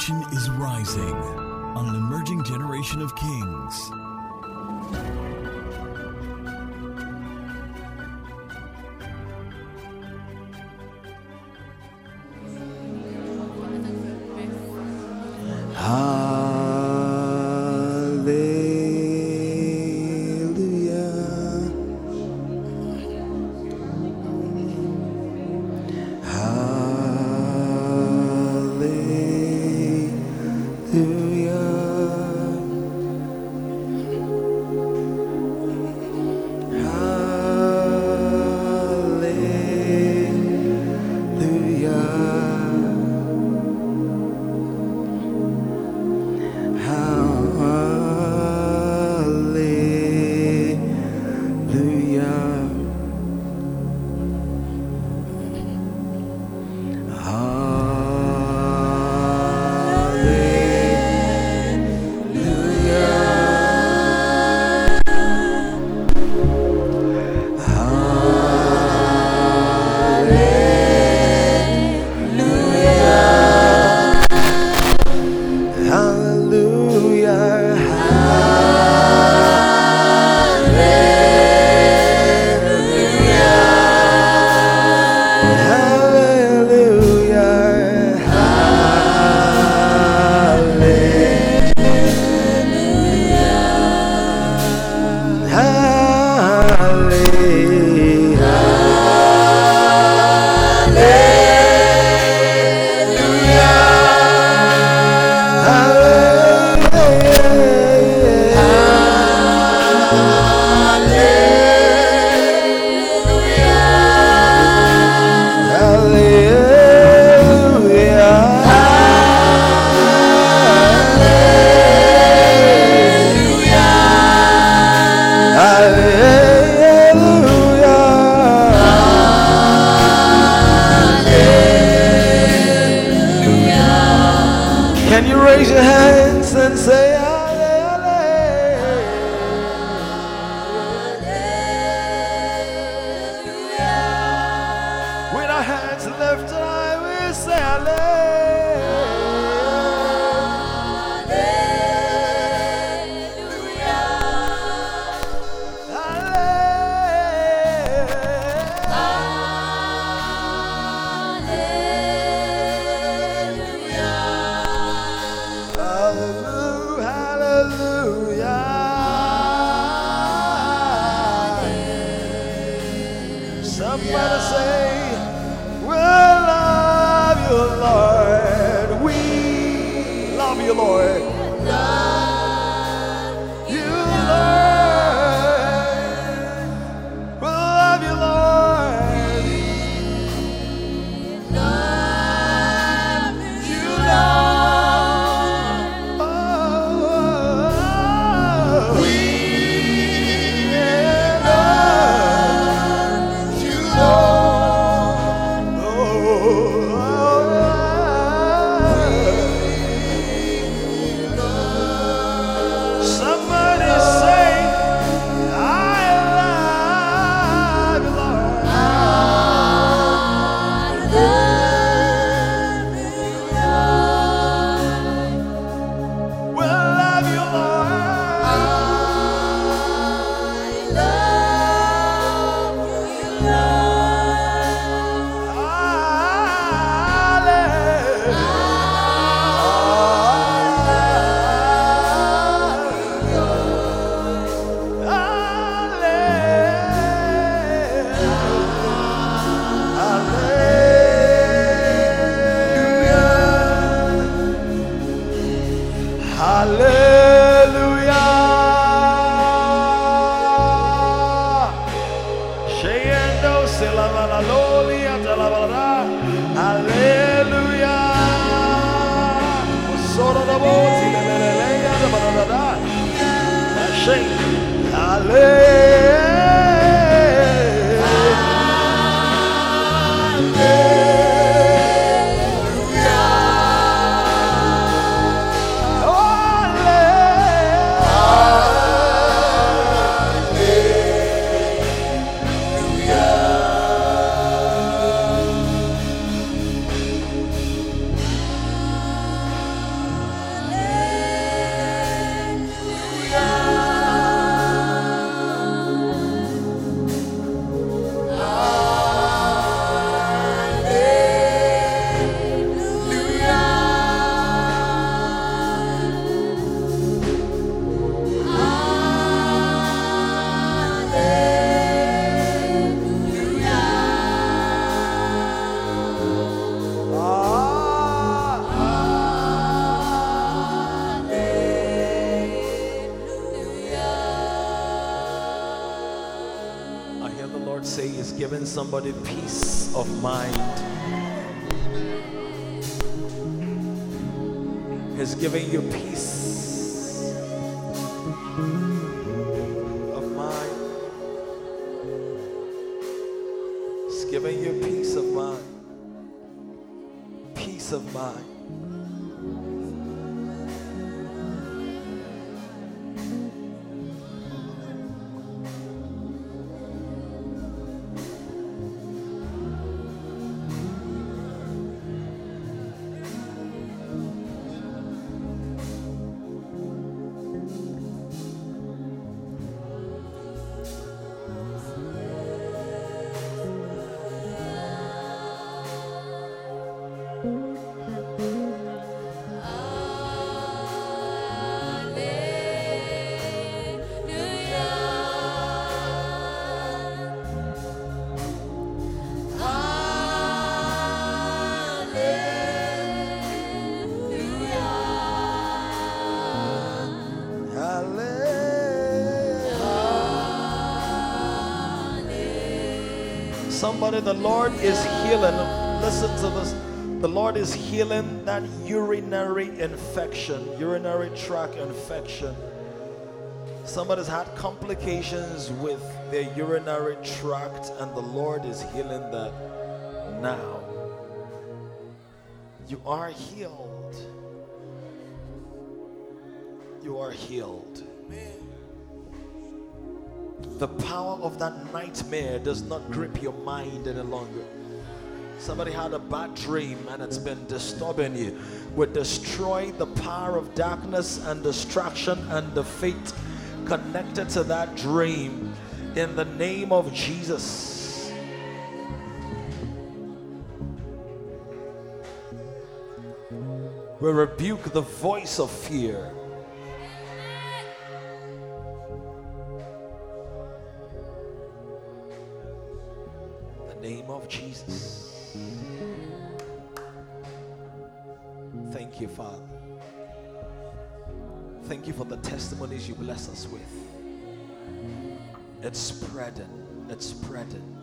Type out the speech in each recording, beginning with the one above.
A generation is rising on an emerging generation of kings. Somebody peace of mind. He's giving you peace Somebody, the Lord is healing. Listen to this. The Lord is healing that urinary infection, urinary tract infection. Somebody's had complications with their urinary tract, and the Lord is healing that now. You are healed. You are healed. The power of that nightmare does not grip your mind any longer. Somebody had a bad dream and it's been disturbing you. We destroy the power of darkness and distraction and fate connected to that dream in the name of Jesus. We rebuke the voice of fear. It's spreading. It's spreading.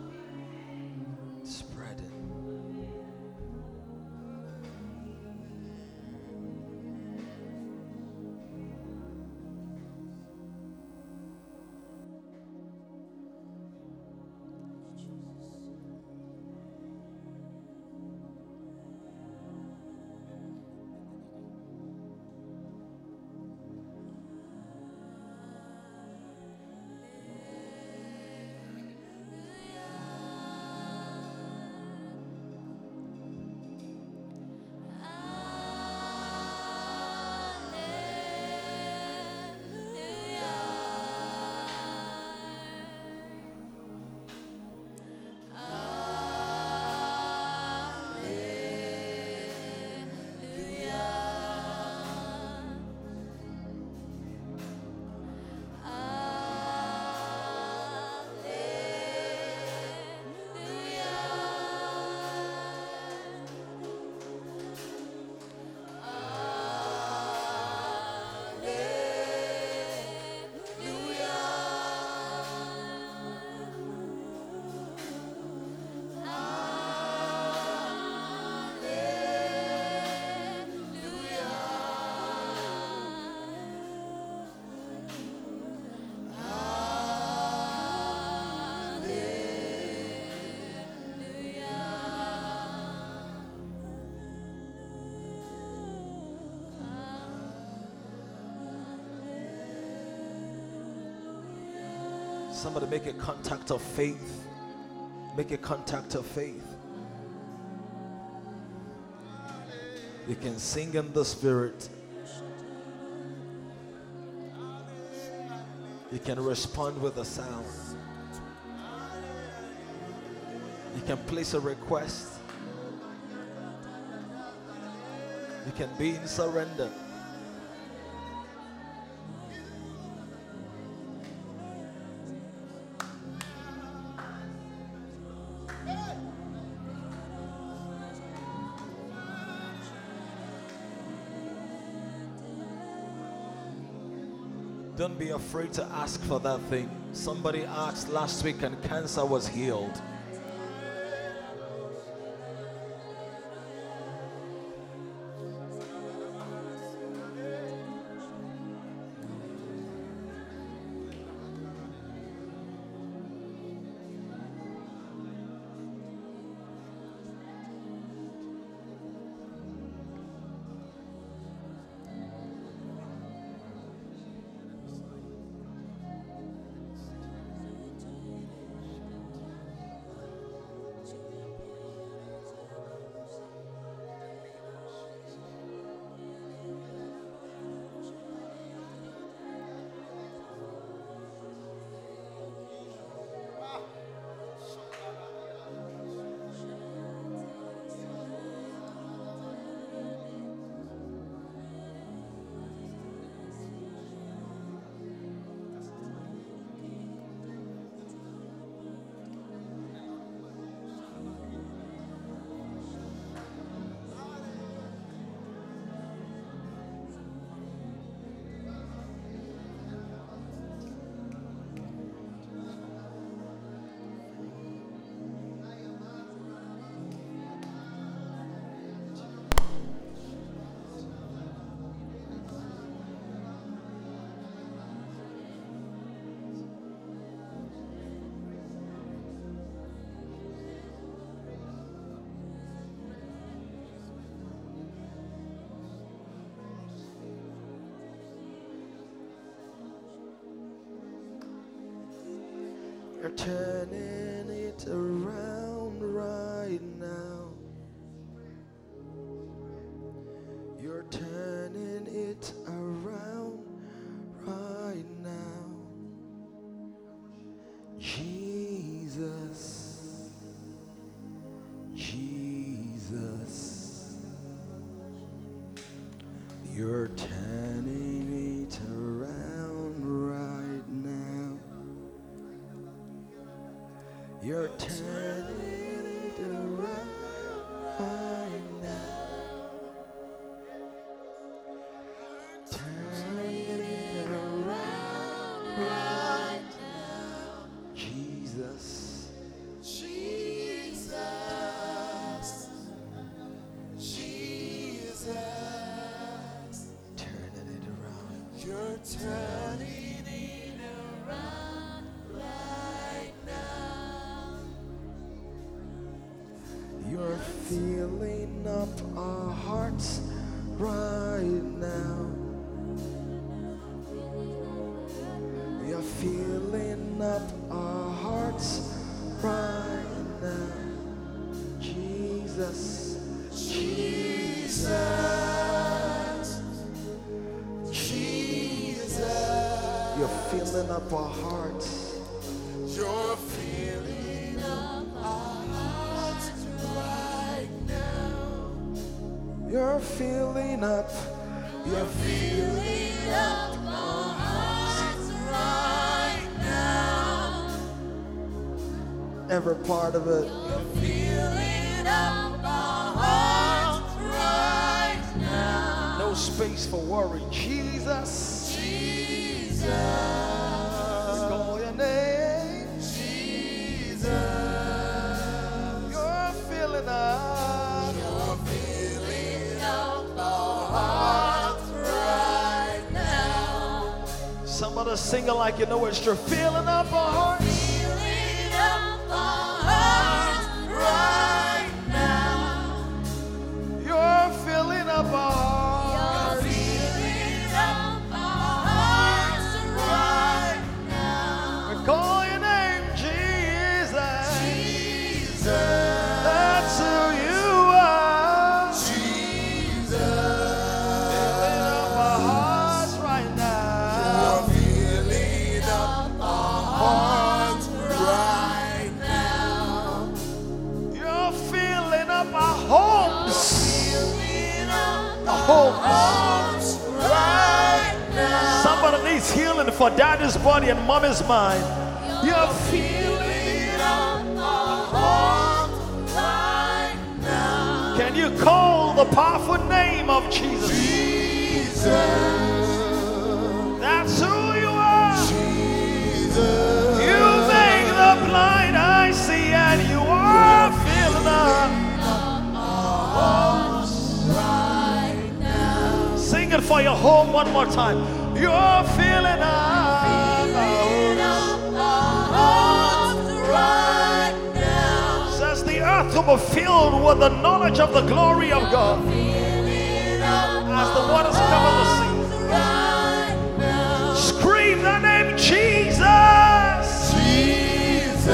Somebody make a contact of faith. Make a contact of faith. You can sing in the spirit. You can respond with a sound. You can place a request. You can be in surrender. Be afraid to ask for that thing. Somebody asked last week and cancer was healed. You're turning part of it. Filling up our hearts right. No space for worry. Jesus, Jesus, call your name. Jesus, You're filling up. you're filling up our hearts right now. Somebody sing it like you know it's true. Filling up our hearts. Can you call the powerful name of Jesus? Jesus, That's who you are. Jesus, You make the blind eye see, and you are filling up. right now. Sing it for your home one more time. You're filling up. Earth be filled with the knowledge of the glory of God as the waters cover the sea. Scream the name Jesus. Jesus,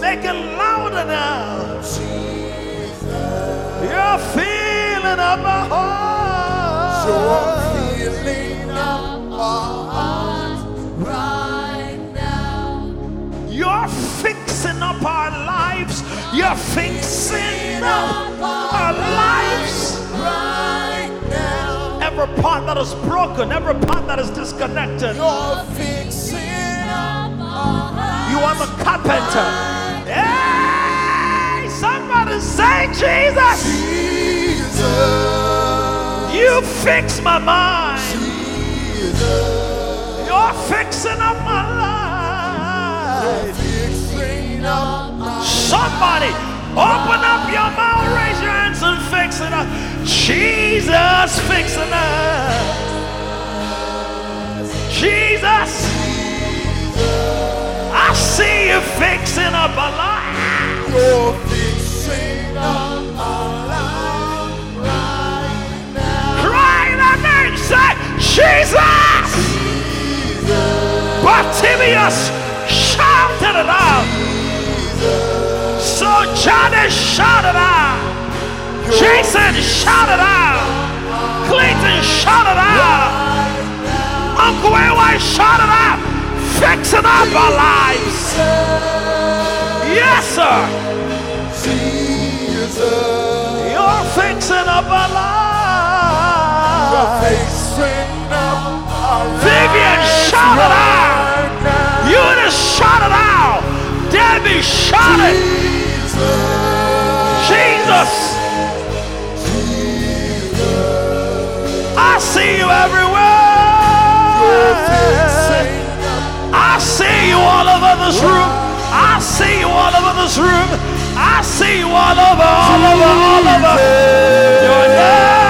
Make it louder now. You're filling up my heart. You're fixing up our lives. Right now, Every part that is broken, every part that is disconnected. you're fixing up our. You are the carpenter. Hey, somebody say Jesus. Jesus, You fix my mind. Jesus, You're fixing up my life. fixing up Somebody open up your mouth, raise your hands and fix it up. Jesus, fix it up. Jesus, I see you fixing up a life. You're fixing up our lives right now. Cry that name, say, Jesus! Bartimaeus, shout shout it out. Johnny, shout it out. Jason, shout it out. Clayton, shout it out. Uncle AY, shout it out. Fixing up our lives. Yes, sir. You're fixing up our lives. Vivian, shout it out. Eunice, shout it out. Debbie, shout it. Jesus. I see you everywhere. I see you all over this room. I see you all over this room. I see you all over, all over, all over. Your name.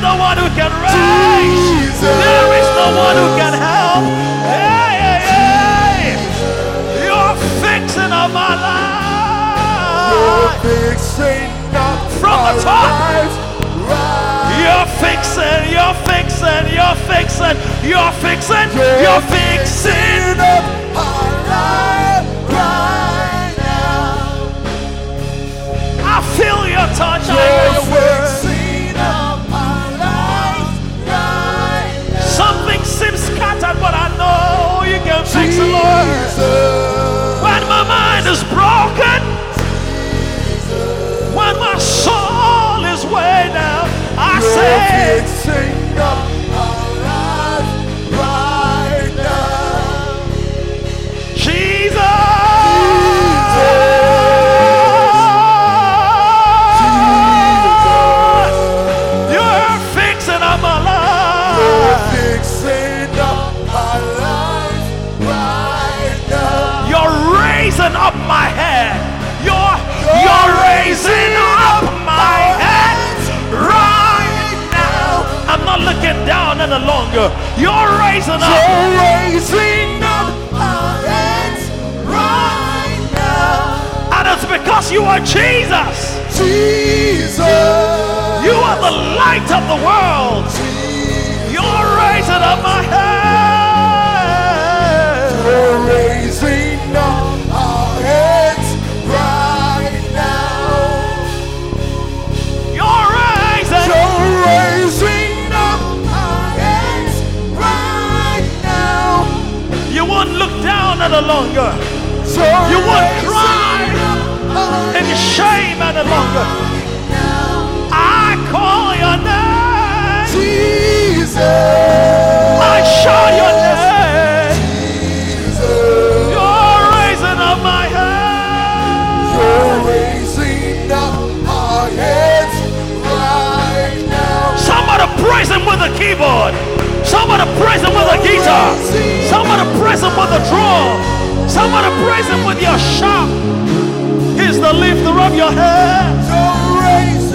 No one who can raise. There is no one who can help. Hey, hey, hey. You're fixing up my life. You're fixing From the top. You're fixing, you're fixing, you're fixing, you're fixing, you're fixing. Fixing up our life right now. I feel your touch, I hear your word. You can Lord. When my mind is broken, when my soul is way down, I say, down any longer. You're raising up. our hands right now. And it's because you are Jesus. Jesus, You are the light of the world. You're raising up my head. Any longer. You're won't cry in shame any longer. I call your name. Jesus, I shout your name. Jesus, You're raising up my head. you're raising up our heads right now. Somebody praise him with a keyboard. Somebody praise him with a guitar. Somebody praise him with a drum. Somebody praise him with your shout. He's the lifter of your head. Raising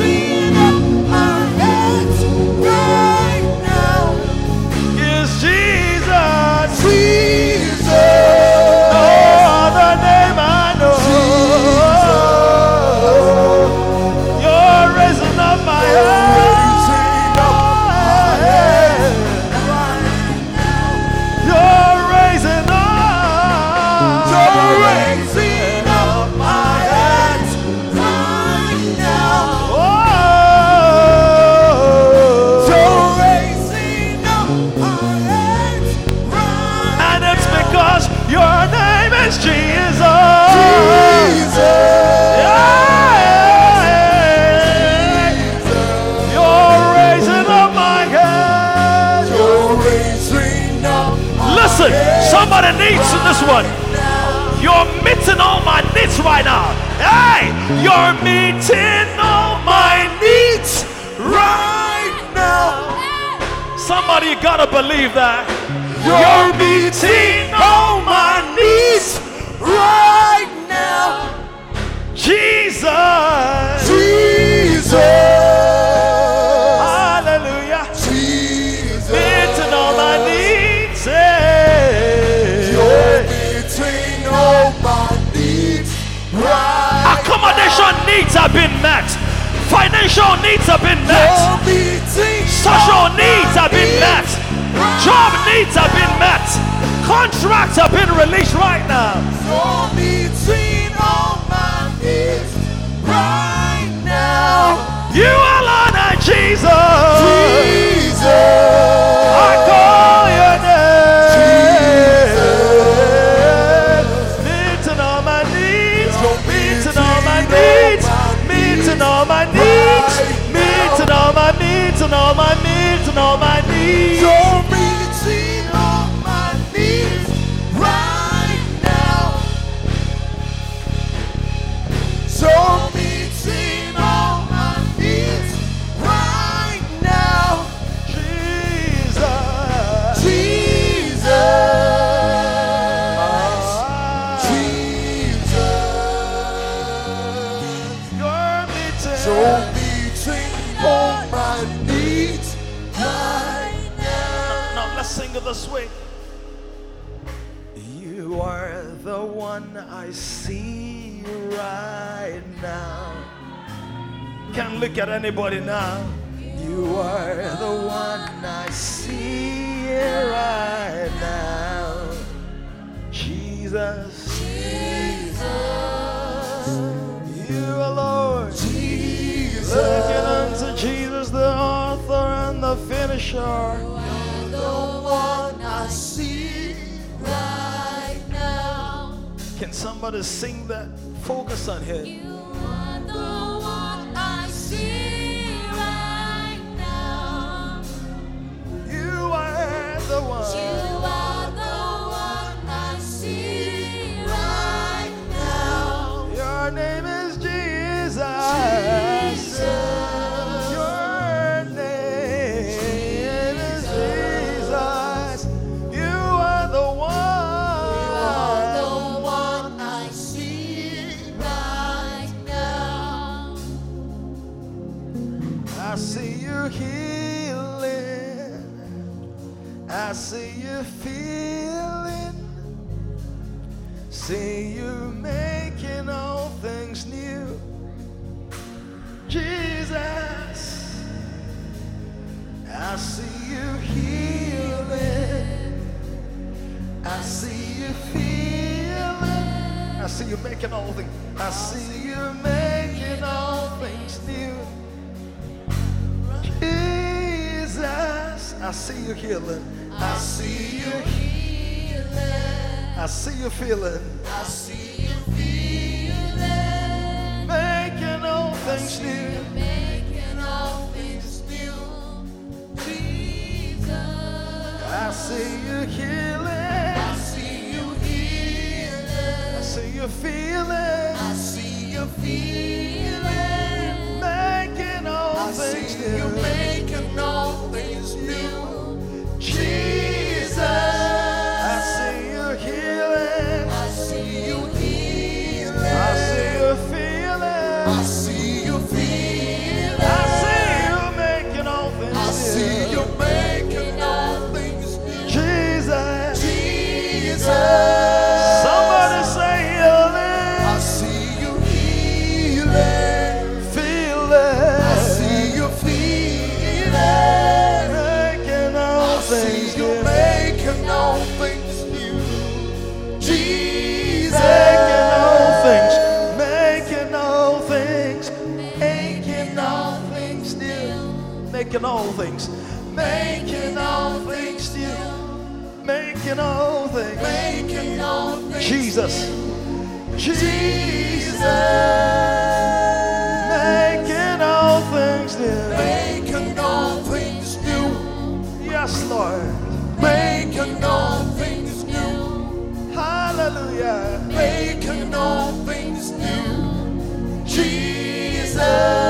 this one. You're meeting all my needs right now. Hey, you're meeting all my needs right now. Somebody gotta believe that. You're meeting all Social needs have been met. Social needs have been met. Job needs have been met. Contracts have been released right now. You're all my needs right now. You are Lord Jesus. Jesus. anybody now. you feeling. I see your feeling. Making all I things new. Jesus. Jesus. Making all things new. Making all things new. Yes, Lord. Making all things new. Hallelujah. Making all things new. Jesus.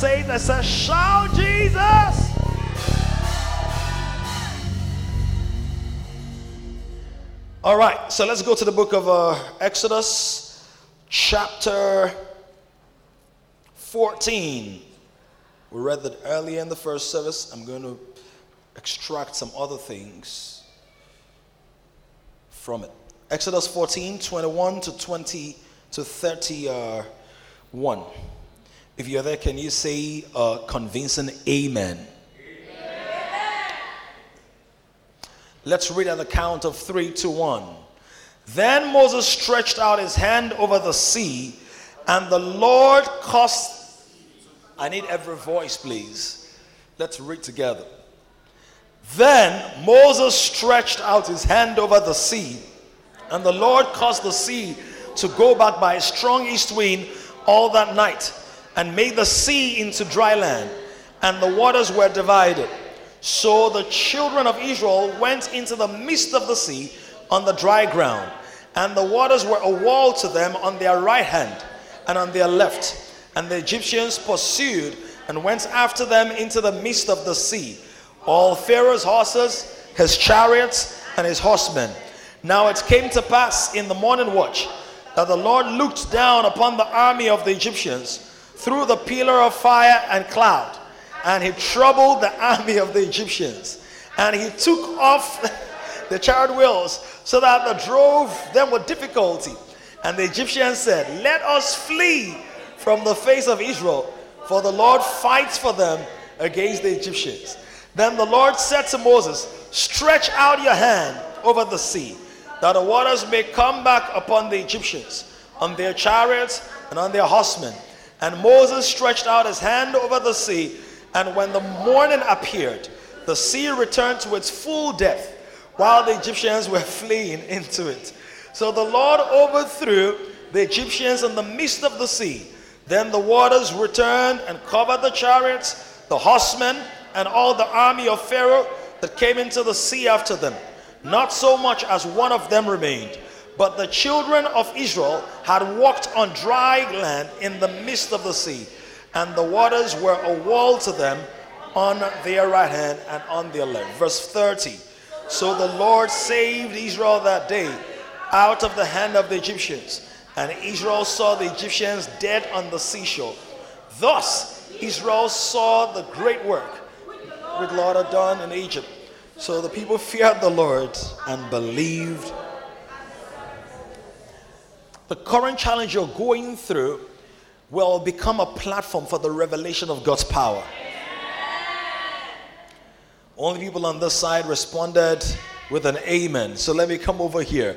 Didn't say Satan, I said shout, Jesus. All right, so let's go to the book of uh, Exodus, chapter 14. We read that earlier in the first service. I'm going to extract some other things from it. Exodus 14, 21 to 20 to 31. If you're there, can you say uh, a convincing amen? Let's read at the count of three to one. Then Moses stretched out his hand over the sea, and the Lord caused. I need every voice, please. Let's read together. Then Moses stretched out his hand over the sea, and the Lord caused the sea to go back by a strong east wind all that night, and made the sea into dry land, and the waters were divided. So the children of Israel went into the midst of the sea on the dry ground, and the waters were a wall to them on their right hand and on their left. And the Egyptians pursued and went after them into the midst of the sea, all Pharaoh's horses, his chariots, and his horsemen. Now it came to pass in the morning watch that the Lord looked down upon the army of the Egyptians through the pillar of fire and cloud and he troubled the army of the Egyptians. And he took off the chariot wheels so that they drove them with difficulty. And the Egyptians said, Let us flee from the face of Israel, for the Lord fights for them against the Egyptians. Then the Lord said to Moses, Stretch out your hand over the sea, that the waters may come back upon the Egyptians, on their chariots and on their horsemen. And Moses stretched out his hand over the sea, and when the morning appeared, the sea returned to its full depth, while the Egyptians were fleeing into it. So the Lord overthrew the Egyptians in the midst of the sea. Then the waters returned and covered the chariots, the horsemen, and all the army of Pharaoh that came into the sea after them. Not so much as one of them remained. But the children of Israel had walked on dry land in the midst of the sea and the waters were a wall to them on their right hand and on their left. Verse 30. So the Lord saved Israel that day out of the hand of the Egyptians, and Israel saw the Egyptians dead on the seashore. Thus Israel saw the great work which the Lord had done in Egypt. So the people feared the Lord and believed. The current challenge you're going through will become a platform for the revelation of God's power. Only people on this side responded with an amen. So let me come over here.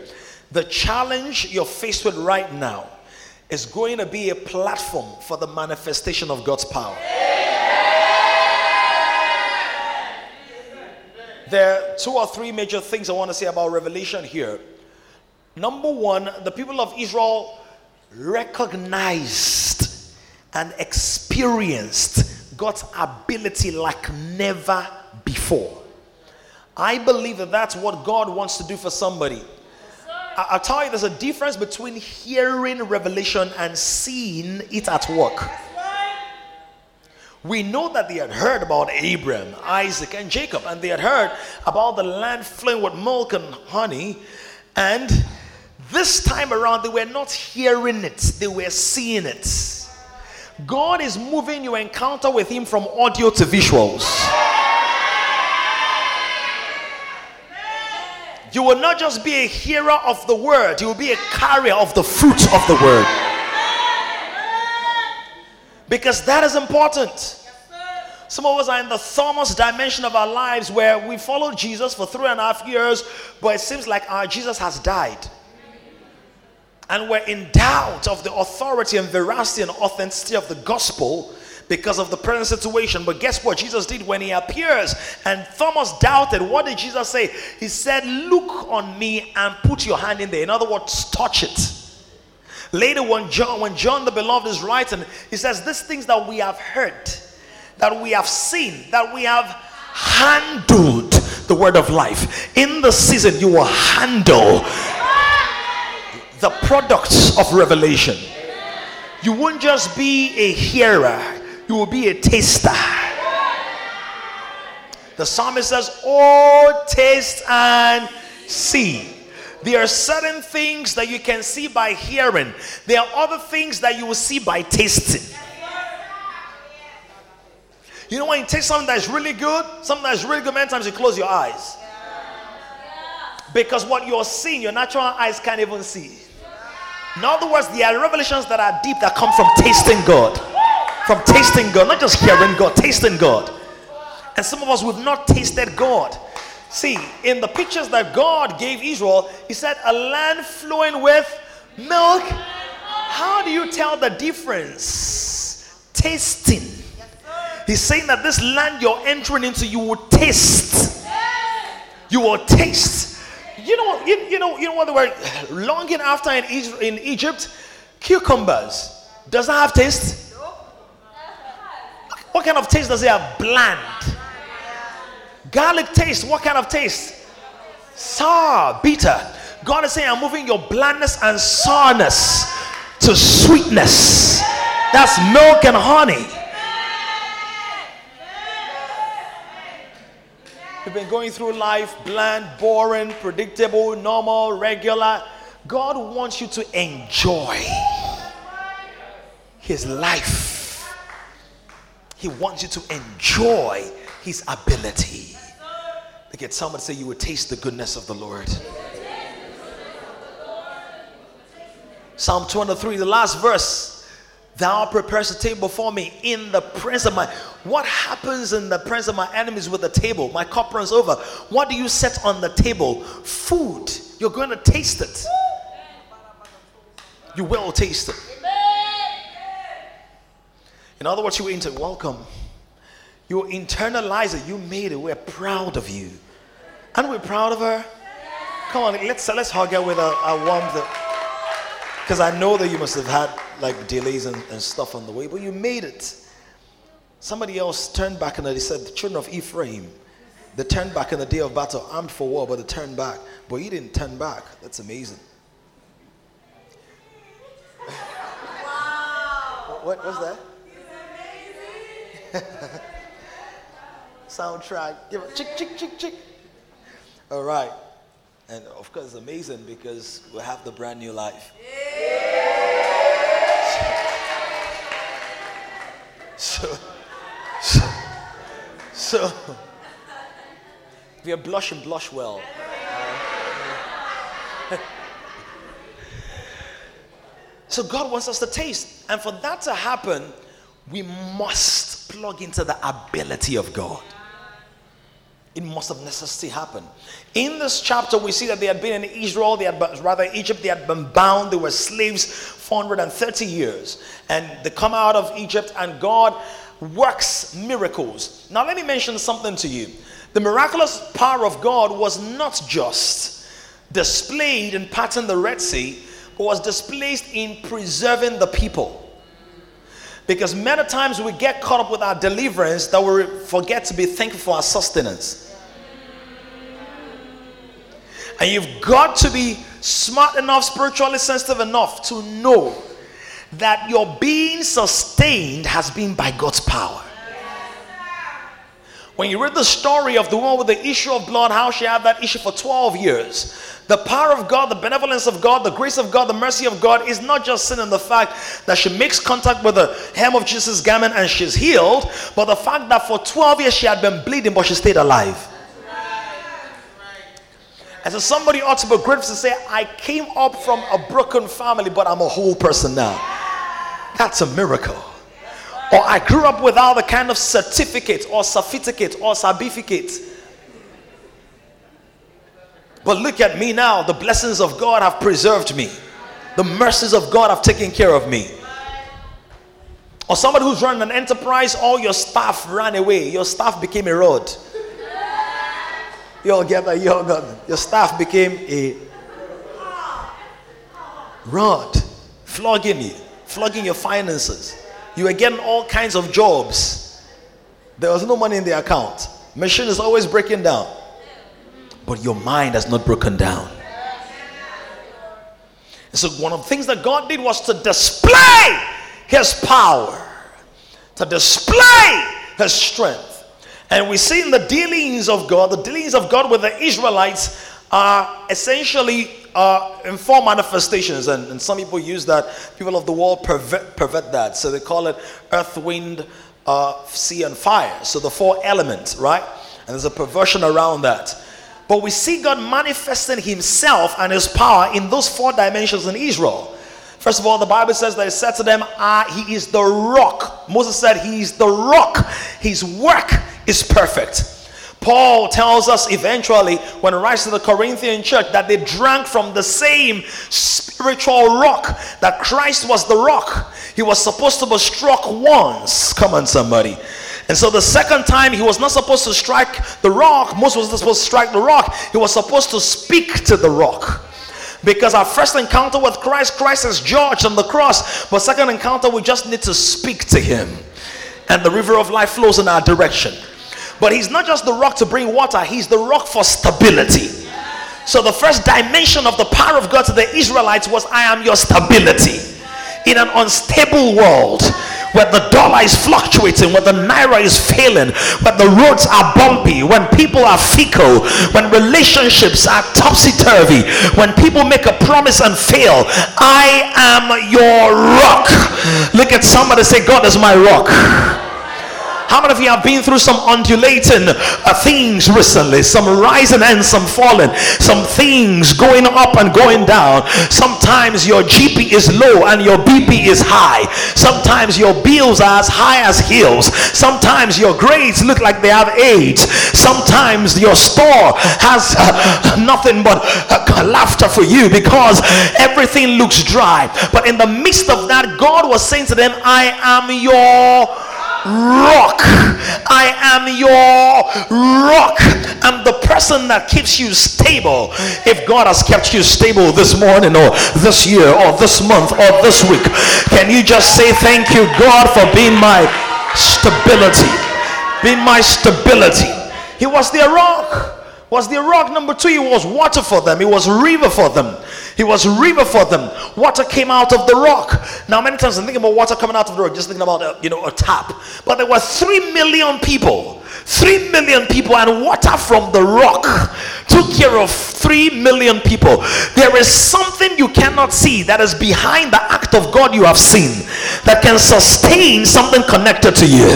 The challenge you're faced with right now is going to be a platform for the manifestation of God's power. There are two or three major things I want to say about Revelation here. Number one, the people of Israel recognized and experienced God's ability like never before. I believe that that's what God wants to do for somebody. I- will tell you, there's a difference between hearing revelation and seeing it at work. We know that they had heard about Abraham, Isaac, and Jacob, and they had heard about the land flowing with milk and honey. And this time around, they were not hearing it, they were seeing it. God is moving your encounter with Him from audio to visuals. You will not just be a hearer of the word, you will be a carrier of the fruit of the word. Because that is important. Some of us are in the Thomas dimension of our lives where we followed Jesus for three and a half years, but it seems like our Jesus has died. And we're in doubt of the authority and veracity and authenticity of the gospel because of the present situation. But guess what Jesus did when he appears? And Thomas doubted. What did Jesus say? He said, Look on me and put your hand in there. In other words, touch it. Later, when John, when John the beloved is writing, he says, These things that we have heard, that we have seen, that we have handled the word of life. In the season, you will handle the products of revelation. You won't just be a hearer, you will be a taster. The psalmist says, Oh, taste and see. There are certain things that you can see by hearing, there are other things that you will see by tasting. You know when you taste something that is really good, something that is really good, many times you close your eyes. Because what you're seeing, your natural eyes can't even see. In other words, there are revelations that are deep that come from tasting God from tasting God, not just hearing God, tasting God. And some of us we've not tasted God. See, in the pictures that God gave Israel, He said, a land flowing with milk. How do you tell the difference? Tasting. He's saying that this land you're entering into, you will taste. You will taste. You know, you, you know, you know what they were longing after in, in Egypt? Cucumbers. Does that have taste? What kind of taste does it have? Bland. Garlic taste. What kind of taste? Sour, bitter. God is saying, I'm moving your blandness and sourness to sweetness. That's milk and honey. You've been going through life bland, boring, predictable, normal, regular. God wants you to enjoy His life. He wants you to enjoy His ability. Look at someone say, You will taste the goodness of the Lord. Psalm 23, the last verse. Thou preparest a table before me in the presence of my. What happens in the presence of my enemies with the table? My cup runs over. What do you set on the table? Food. You're going to taste it. You will taste it. In other words, you inter- welcome. You internalize it. You made it. We're proud of you. And we're proud of her. Come on, let's let's hug her with a, a warmth. Because I know that you must have had like delays and, and stuff on the way, but you made it. Somebody else turned back and they said, The children of Ephraim, they turned back in the day of battle, armed for war, but they turned back. But you didn't turn back. That's amazing. Wow. what was that? Soundtrack. Give it chick, chick, chick, chick. All right. And of course, it's amazing because we have the brand new life. So, so, so, if you're blushing, blush well. So God wants us to taste. And for that to happen, we must plug into the ability of God. It must have necessarily happened. In this chapter, we see that they had been in Israel, they had rather Egypt, they had been bound, they were slaves 430 years. And they come out of Egypt, and God works miracles. Now, let me mention something to you. The miraculous power of God was not just displayed in parting the Red Sea, but was displayed in preserving the people. Because many times we get caught up with our deliverance that we forget to be thankful for our sustenance. And you've got to be smart enough, spiritually sensitive enough to know that your being sustained has been by God's power. When you read the story of the woman with the issue of blood, how she had that issue for 12 years, the power of God, the benevolence of God, the grace of God, the mercy of God is not just seen in the fact that she makes contact with the hem of Jesus' garment and she's healed, but the fact that for 12 years she had been bleeding, but she stayed alive. And so somebody ought to be grateful to say, I came up from a broken family, but I'm a whole person now. That's a miracle. Or I grew up without the kind of certificate or certificate or certificate. But look at me now. The blessings of God have preserved me. The mercies of God have taken care of me. Or somebody who's running an enterprise, all your staff ran away. Your staff became a rod. You all get that? You all got that? Your staff became a rod, flogging you, flogging your finances. You were getting all kinds of jobs. There was no money in the account. Machine is always breaking down. But your mind has not broken down. And so one of the things that God did was to display his power, to display his strength. And we see in the dealings of God, the dealings of God with the Israelites are essentially uh, in four manifestations. And, and, some people use that, people of the world pervert, pervert that. So they call it earth, wind, uh, sea, and fire. So the four elements, right? And there's a perversion around that. But we see God manifesting Himself and His power in those four dimensions in Israel. First of all, the Bible says that He said to them, ah, He is the rock. Moses said, He is the rock. His work is perfect. Paul tells us eventually when he writes to the Corinthian church that they drank from the same spiritual rock, that Christ was the rock. He was supposed to be struck once. Come on, somebody. And so the second time he was not supposed to strike the rock, Moses was not supposed to strike the rock, he was supposed to speak to the rock. Because our first encounter with Christ, Christ is judged on the cross. But second encounter, we just need to speak to him. And the river of life flows in our direction. But he's not just the rock to bring water, he's the rock for stability. So the first dimension of the power of God to the Israelites was I am your stability. In an unstable world, where the dollar is fluctuating, where the naira is failing, where the roads are bumpy, when people are fickle, when relationships are topsy turvy, when people make a promise and fail, I am your rock. Look at somebody say, God is my rock. How many of you have been through some undulating uh, things recently? Some rising and some falling. Some things going up and going down. Sometimes your GP is low and your BP is high. Sometimes your bills are as high as hills. Sometimes your grades look like they have AIDS. Sometimes your store has uh, nothing but uh, laughter for you because everything looks dry. But in the midst of that, God was saying to them, I am your rock. I am your rock. I'm the person that keeps you stable. If God has kept you stable this morning or this year or this month or this week, can you just say thank you, God, for being my stability? Being my stability. He was their rock. Was their rock. Number two, he was water for them. He was river for them. He was river for them. Water came out of the rock. Now, many times I'm thinking about water coming out of the rock, just thinking about a, you know a tap. But there were three million people, three million people, and water from the rock took care of 3 million people. There is something you cannot see that is behind the act of God you have seen that can sustain something connected to you.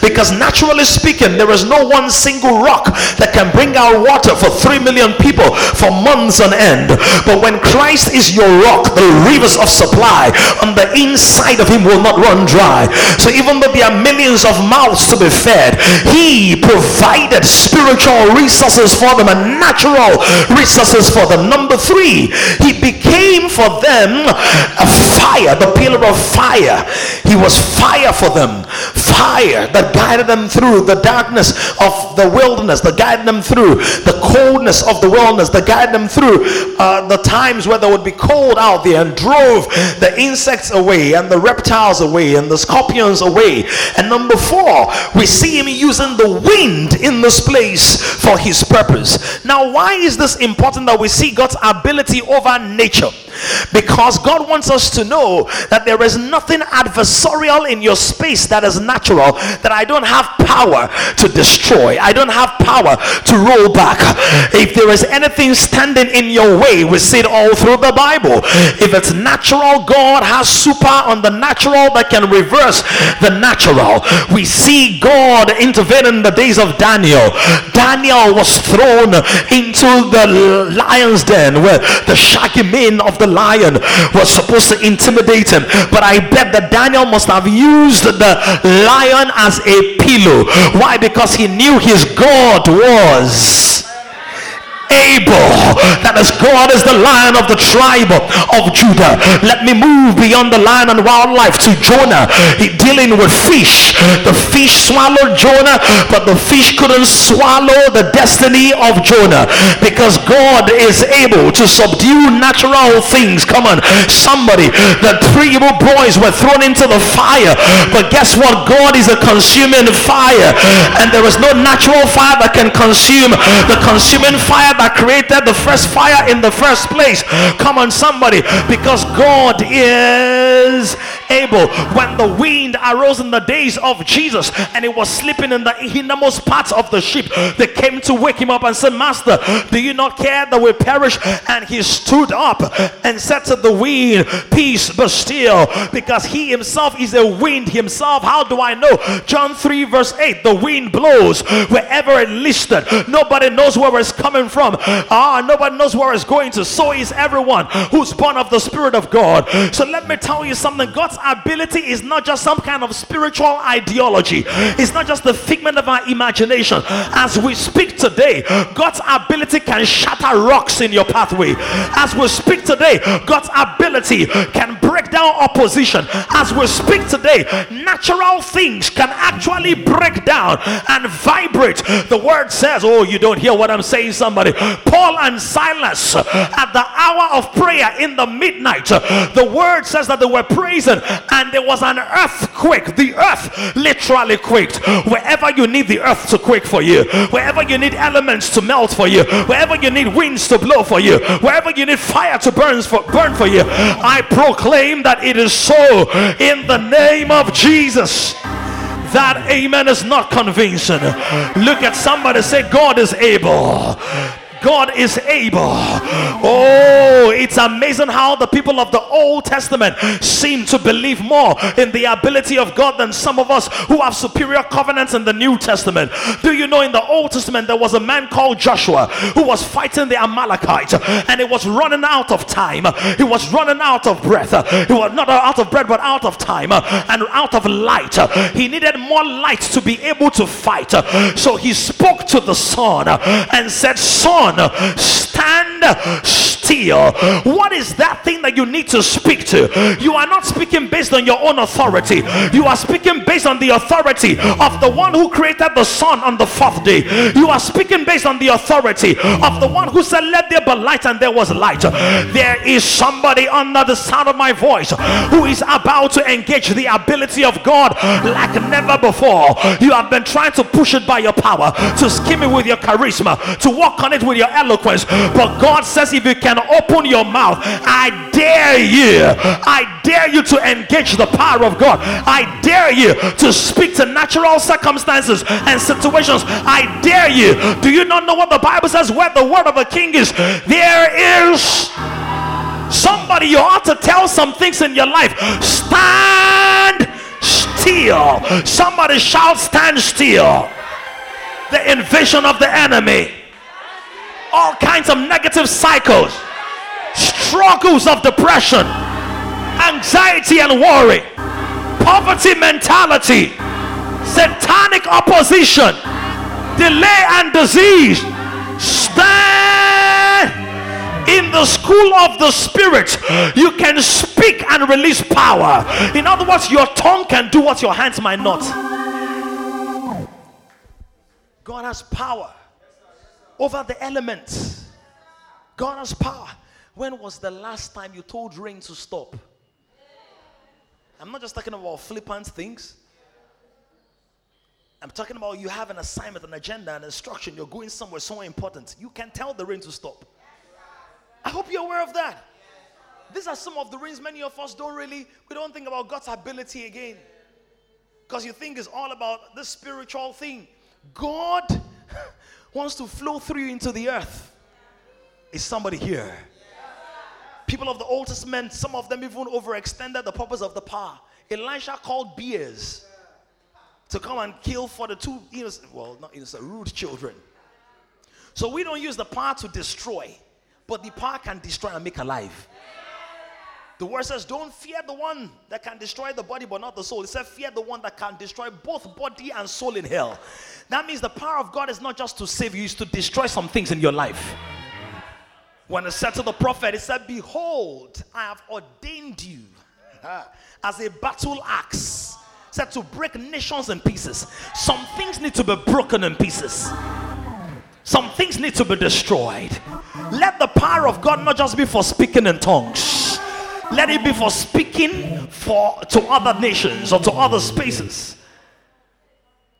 Because naturally speaking, there is no one single rock that can bring out water for 3 million people for months on end. But when Christ is your rock, the rivers of supply on the inside of him will not run dry. So even though there are millions of mouths to be fed, he provided spiritual resources for them and natural resources for them. Number three, he became for them a fire, the pillar of fire. He was fire for them, fire that guided them through the darkness of the wilderness, that guided them through the coldness of the wilderness, that guided them through uh, the times where they would be cold out there and drove the insects away and the reptiles away and the scorpions away. And number four, we see him using the wind in this place for his purpose. Now, why is this important that we see God's ability over nature? Because God wants us to know that there is nothing adversarial in your space that is natural that I don't have power to destroy. I don't have power to roll back. If there is anything standing in your way, we see it all through the Bible. If it's natural, God has super on the natural that can reverse the natural. We see God intervene in the days of Daniel. Daniel was thrown into the lion's den where the shaggy men of the lion was supposed to intimidate him. But I bet that Daniel must have used the lion as a pillow. Why? Because he knew his God was able. That is God is the lion of the tribe of Judah. Let me move beyond the lion and wildlife to Jonah. He dealing with fish. The fish swallowed Jonah, but the fish couldn't swallow the destiny of Jonah because God is able to subdue natural things. Come on, somebody. The three Hebrew boys were thrown into the fire, but guess what? God is a consuming fire, and there is no natural fire that can consume the consuming fire that created the first fire in the first place. Come on, somebody, because God is able. When the wind arose in the days of Jesus and it was sleeping in the innermost parts of the ship, they came to wake him up and said, Master, do you not care that we perish? And he stood up and said to the wind, Peace, be still, because he himself is a wind himself. How do I know? John 3, verse 8 the wind blows wherever it listed. Nobody knows where it's coming from. Ah, nobody knows where it's going to. So is everyone who's born of the Spirit of God. So let me tell you something God's ability is not just some kind of spiritual ideology, it's not just the figment of our imagination. As we speak today, God's ability can shatter rocks in your pathway. As we speak today, God's ability can break down opposition. As we speak today, natural things can actually break down and vibrate. The word says, Oh, you don't hear what I'm saying, somebody. Paul and Silas at the hour of prayer in the midnight, the word says that they were praising and there was an earthquake. The earth literally quaked. Wherever you need the earth to quake for you, wherever you need elements to melt for you, wherever you need winds to blow for you, wherever you need fire to burn for burn for you, I proclaim that it is so in the name of Jesus. That amen is not convincing. Look at somebody say, God is able. God is able. Oh, it's amazing how the people of the Old Testament seem to believe more in the ability of God than some of us who have superior covenants in the New Testament. Do you know in the Old Testament there was a man called Joshua who was fighting the Amalekite and he was running out of time. He was running out of breath. He was not out of breath but out of time and out of light. He needed more light to be able to fight. So he spoke to the sun and said, Son, stand still. What is that thing that you need to speak to? You are not speaking based on your own authority, you are speaking based on the authority of the one who created the sun on the fourth day. You are speaking based on the authority of the one who said, Let there be light, and there was light. There is somebody under the sound of my voice who is about to engage the ability of God like never before. You have been trying to push it by your power, to skim it with your charisma, to walk on it with your eloquence. But God says, if you can open your mouth, I dare you, I dare you to engage the power of God. I dare you to speak to natural circumstances and situations. I dare you. Do you not know what the Bible says? Where the word of a king is, there is somebody you ought to tell some things in your life. Stand still. Somebody shout, Stand still. The invasion of the enemy, all kinds of negative cycles, struggles of depression, anxiety and worry, poverty mentality, satanic opposition, delay and disease. Stand in the school of the spirit. You can speak and release power. In other words your tongue can do what your hands might not. God has power over the elements. God has power when was the last time you told rain to stop i'm not just talking about flippant things I'm talking about you have an assignment, an agenda, an instruction. You're going somewhere so important. You can tell the rain to stop. I hope you're aware of that. These are some of the reasons many of us don't really, we don't think about God's ability again. Because you think it's all about this spiritual thing. God wants to flow through you into the earth. Is somebody here? People of the Old Testament, some of them even overextended the purpose of the power. Elisha called bears to come and kill for the two innocent, well, not innocent, rude children. So we don't use the power to destroy. But the power can destroy and make alive. The word says, Don't fear the one that can destroy the body but not the soul. It says, Fear the one that can destroy both body and soul in hell. That means the power of God is not just to save you, it's to destroy some things in your life. When it said to the prophet, he said, Behold, I have ordained you uh-huh. as a battle axe, said to break nations in pieces. Some things need to be broken in pieces. Some things need to be destroyed. Let the power of God not just be for speaking in tongues. Let it be for speaking for to other nations or to other spaces.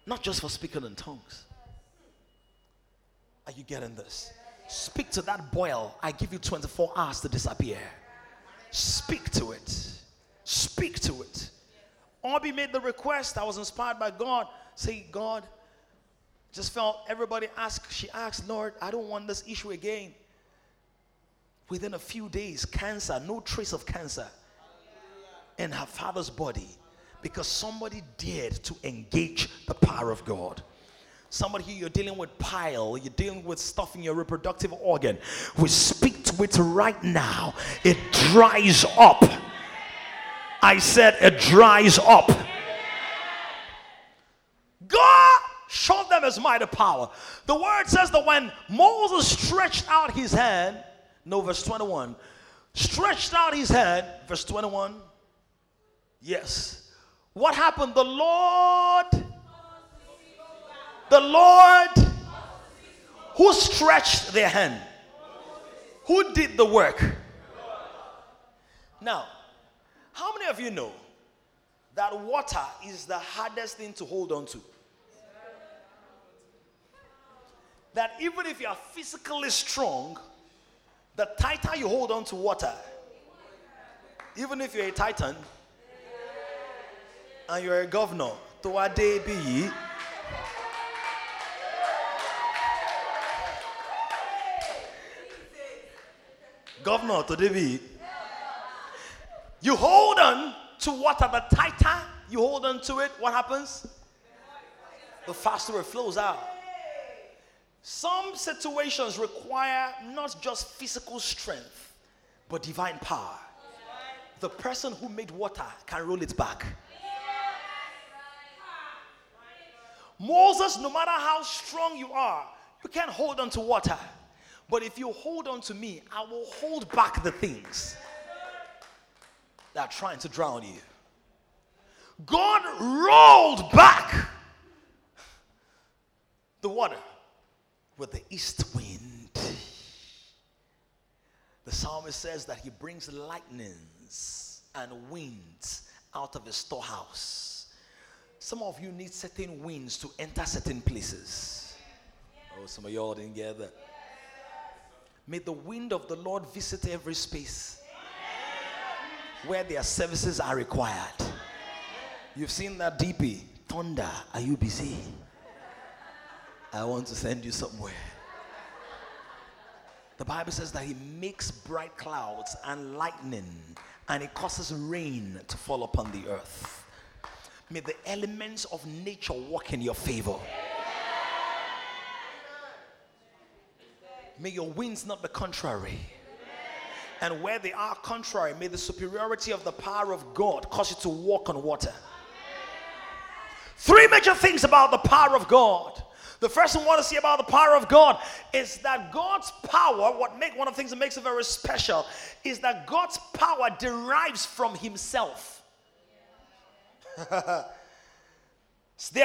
Not just for speaking in tongues. Are you getting this? Speak to that boil. I give you 24 hours to disappear. Speak to it. Speak to it. Obi made the request. I was inspired by God. Say, God, just felt everybody asked, she asked, Lord, I don't want this issue again. Within a few days, cancer, no trace of cancer in her father's body because somebody dared to engage the power of God. Somebody here, you're dealing with pile, you're dealing with stuff in your reproductive organ. We speak to it right now. It dries up. I said it dries up. God showed them his mighty power. The word says that when Moses stretched out his hand, no, verse 21, stretched out his hand, verse 21, yes. What happened? The Lord, the Lord, who stretched their hand? Who did the work? Now, how many of you know that water is the hardest thing to hold on to? that even if you are physically strong, the tighter you hold on to water, even if you're a titan and you're a governor, to a day be governor to be you hold on to water the tighter you hold on to it what happens the faster it flows out some situations require not just physical strength, but divine power. The person who made water can roll it back. Moses, no matter how strong you are, you can't hold on to water. But if you hold on to me, I will hold back the things that are trying to drown you. God rolled back the water with the east wind. The psalmist says that he brings lightnings and winds out of his storehouse. Some of you need certain winds to enter certain places. Oh, some of y'all didn't get that. May the wind of the Lord visit every space. where their services are required. You've seen that DP. Thunder, are you busy? I want to send you somewhere. The Bible says that He makes bright clouds and lightning, and it causes rain to fall upon the earth. May the elements of nature work in your favor. May your winds not be contrary. And where they are contrary, may the superiority of the power of God cause you to walk on water. Three major things about the power of God. The first thing I want to see about the power of God is that God's power, what make one of the things that makes it very special, is that God's power derives from Himself. there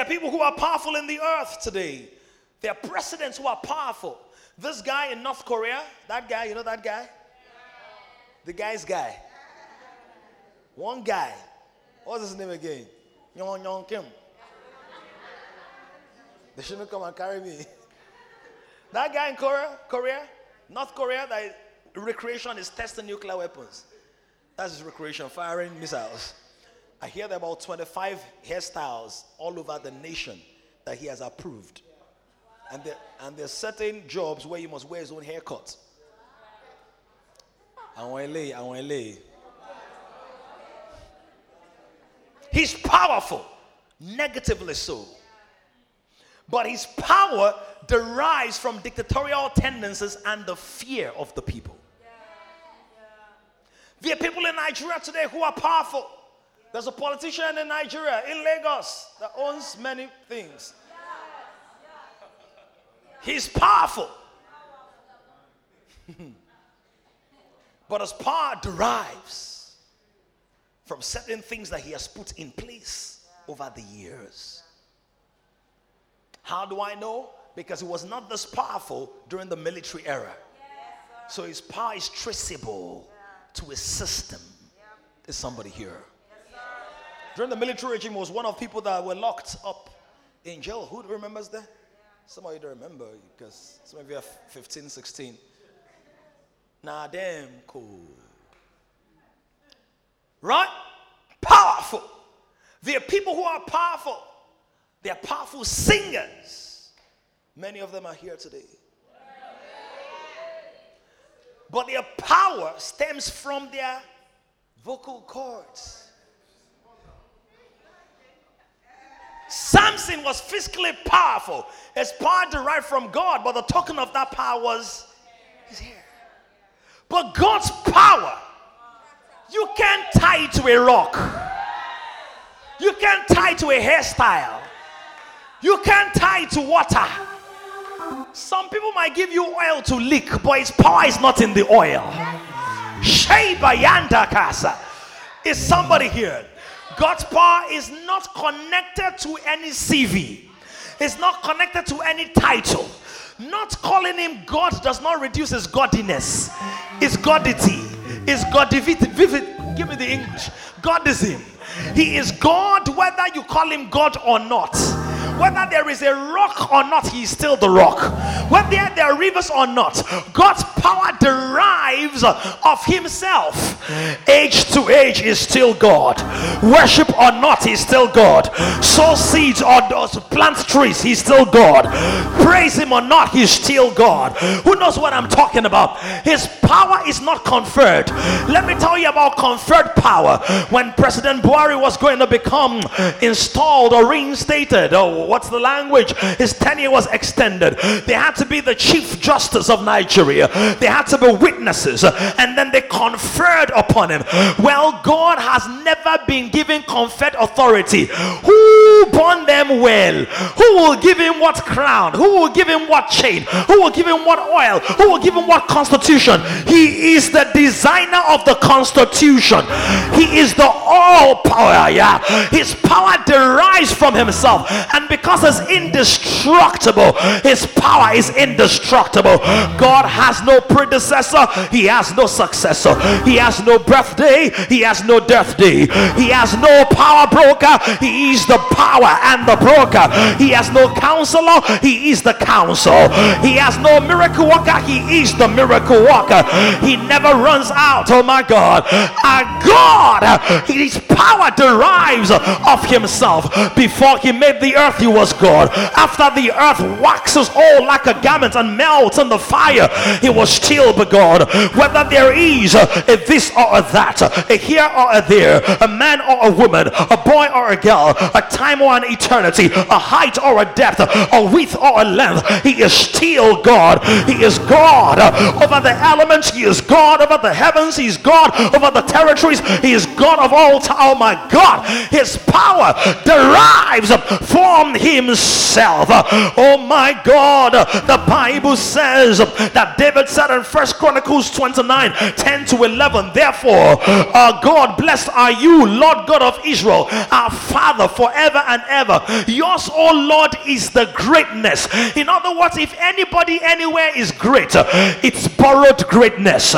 are people who are powerful in the earth today. There are presidents who are powerful. This guy in North Korea, that guy, you know that guy? The guy's guy. One guy. What's his name again? Yong Yong Kim. They shouldn't come and carry me. That guy in Korea, Korea, North Korea, that recreation is testing nuclear weapons. That's his recreation, firing missiles. I hear there are about 25 hairstyles all over the nation that he has approved. And there, and there's certain jobs where you must wear his own haircut. He's powerful, negatively so. But his power derives from dictatorial tendencies and the fear of the people. There are people in Nigeria today who are powerful. There's a politician in Nigeria, in Lagos, that owns many things. He's powerful. but his power derives from certain things that he has put in place over the years. How do I know? Because he was not this powerful during the military era. So his power is traceable to a system. Is somebody here? During the military regime, was one of people that were locked up in jail. Who remembers that? Some of you don't remember because some of you are 15, 16. Nah, damn cool. Right? Powerful. There are people who are powerful. They are powerful singers. Many of them are here today. But their power stems from their vocal cords. Samson was physically powerful. His power derived from God, but the token of that power was his hair. But God's power, you can't tie it to a rock. You can't tie it to a hairstyle. You can't tie it to water. Some people might give you oil to lick, but its power is not in the oil. Sheba Yanda Casa. Is somebody here? God's power is not connected to any CV, it's not connected to any title. Not calling him God does not reduce his godliness, his godity, his godivity. Give me the English. Godism. He is God whether you call him God or not. Whether there is a rock or not, He is still the rock. Whether there are rivers or not, God's power derives of Himself. Age to age is still God. Worship or not, He's still God. Sow seeds or plant trees, He's still God. Praise Him or not, He's still God. Who knows what I'm talking about? His power is not conferred. Let me tell you about conferred power. When President Buhari was going to become installed or reinstated, oh, what's the language? His tenure was extended. They had to be the chief justice of Nigeria. They had to be witnesses, and then they conferred upon him. Well, God has never been given conferred authority. Who born them well? Who will give him what crown? Who will give him what chain? Who will give him what oil? Who will give him what constitution? He is the designer of the constitution. He is the all power. Yeah, his power derives from himself, and because it's indestructible, his power is indestructible. God has no predecessor, he has no successor, he has no birthday, he has no death day, he has no power broker, he is the power and the broker. He has no counselor, he is the counsel. He has no miracle worker, he is the miracle worker. He never runs out. Oh my God. Our God, his power derives of himself. Before he made the earth, he was God. After the earth waxes old like a garment and melts in the fire, he was still the God. Whether there is a this or a that, a here or a there, a man or a woman, a boy or a girl, a time or an eternity, a height or a depth, a width or a length, he is still God. He is God over the elements, he is God over the heavens, he is God over the territories, he is God of all time. Oh my God, his power derives from himself. Oh my God, the Bible says that David said in First Chronicles 29 10 to 11, therefore, uh, God, blessed are you, Lord God of Israel, our Father forever and ever. Yours, oh Lord, is the greatness. In other words, if anybody anywhere is great, it's borrowed greatness.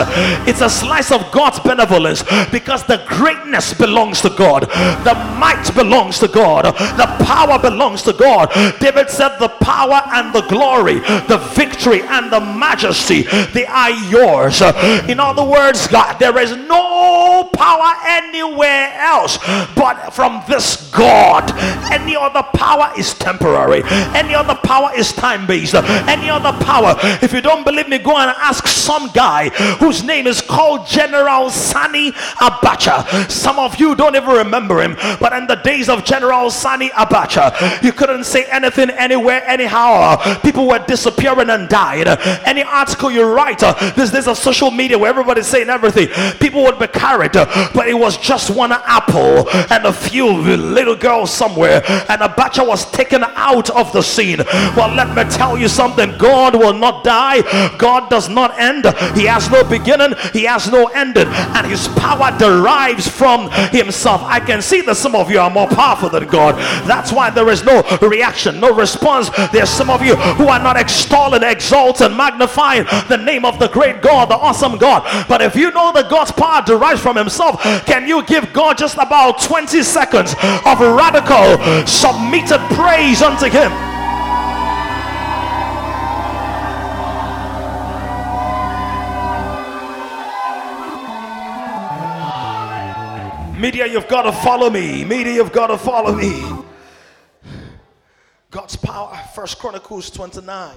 It's a slice of God's benevolence because the greatness belongs to God, the might belongs to God, the power belongs to God. David said, The power and the glory, the victory and the majesty, they are yours. In other words, God, there is no power anywhere else but from this God. Any other power is temporary, any other power is time based. Any other power, if you don't believe me, go and ask some guy whose name is called General Sani Abacha. Some of you don't even remember him, but in the days of General Sani Abacha, you couldn't say anything anywhere, anyhow. People were disappearing and died. Any article you write, uh, these days of social media where everybody's saying everything, people would be carried, uh, but it was just one apple and a few little girls somewhere, and a Abacha was taken out of the scene. Well, let me tell you something God will not die, God does not end, He has no beginning, He has no ending, and His power derives from Himself. I can see that some of you are more powerful than God. That's why there is no reaction, no response. There's some of you who are not extolling, exalting, magnifying the name of the great God, the awesome God. But if you know that God's power derives from Himself, can you give God just about 20 seconds of radical, submitted praise unto Him? Media, you've got to follow me. Media, you've got to follow me. God's power, First Chronicles 29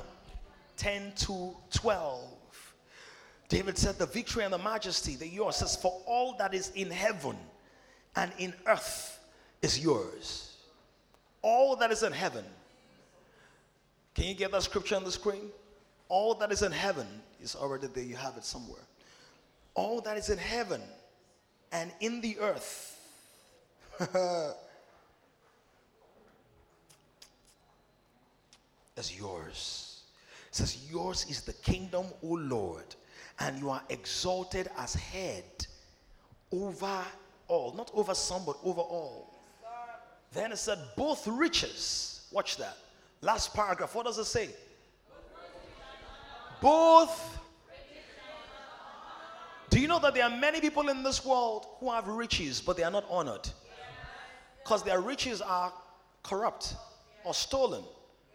10 to 12. David said, The victory and the majesty that yours says, For all that is in heaven and in earth is yours. All that is in heaven. Can you get that scripture on the screen? All that is in heaven is already there. You have it somewhere. All that is in heaven and in the earth. yours. It says, Yours is the kingdom, O Lord, and you are exalted as head over all. Not over some, but over all. Then it said, Both riches. Watch that. Last paragraph. What does it say? Both. Do you know that there are many people in this world who have riches, but they are not honored? Because their riches are corrupt or stolen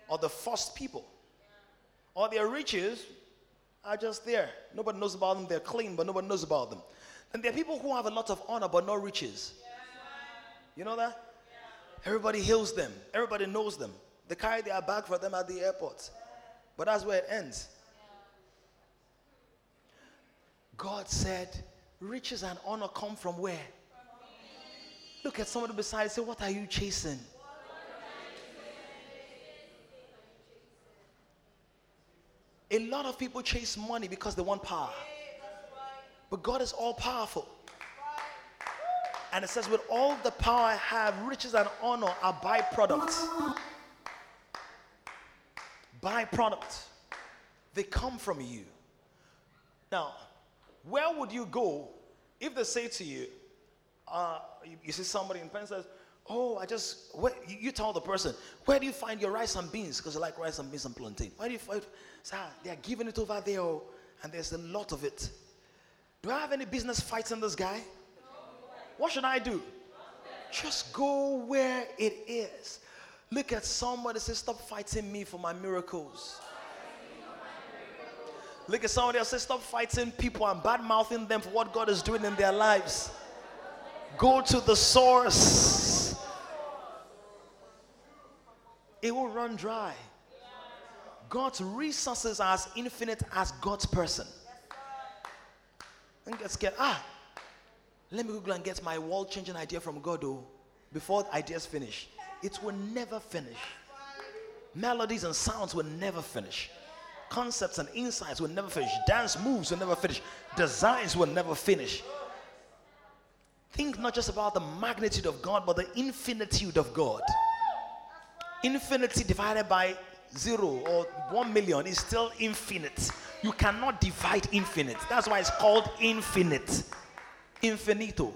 or the first people. Or their riches are just there. Nobody knows about them. They're clean, but nobody knows about them. And there are people who have a lot of honor but no riches. You know that? Everybody hails them. Everybody knows them. They carry their bag for them at the airport. But that's where it ends. God said, riches and honor come from where? Look at somebody beside you say, What are you chasing? A lot of people chase money because they want power. But God is all powerful. And it says, with all the power I have, riches and honor are byproducts. Byproducts. They come from you. Now, where would you go if they say to you, uh, you, you see somebody in pen says, Oh, I just, where, you, tell the person, where do you find your rice and beans? Because you like rice and beans and plantain. Where do you find Sir, they are giving it over there, oh, and there's a lot of it. Do I have any business fighting this guy? What should I do? Just go where it is. Look at somebody say, Stop fighting me for my miracles. Look at somebody else say, Stop fighting people and bad mouthing them for what God is doing in their lives. Go to the source. It will run dry. God's resources are as infinite as God's person. And get scared. Ah, let me Google and get my world changing idea from God, though, before ideas finish. It will never finish. Melodies and sounds will never finish. Concepts and insights will never finish. Dance moves will never finish. Designs will never finish. Think not just about the magnitude of God, but the infinitude of God. Infinity divided by zero or one million is still infinite. You cannot divide infinite. That's why it's called infinite. Infinito.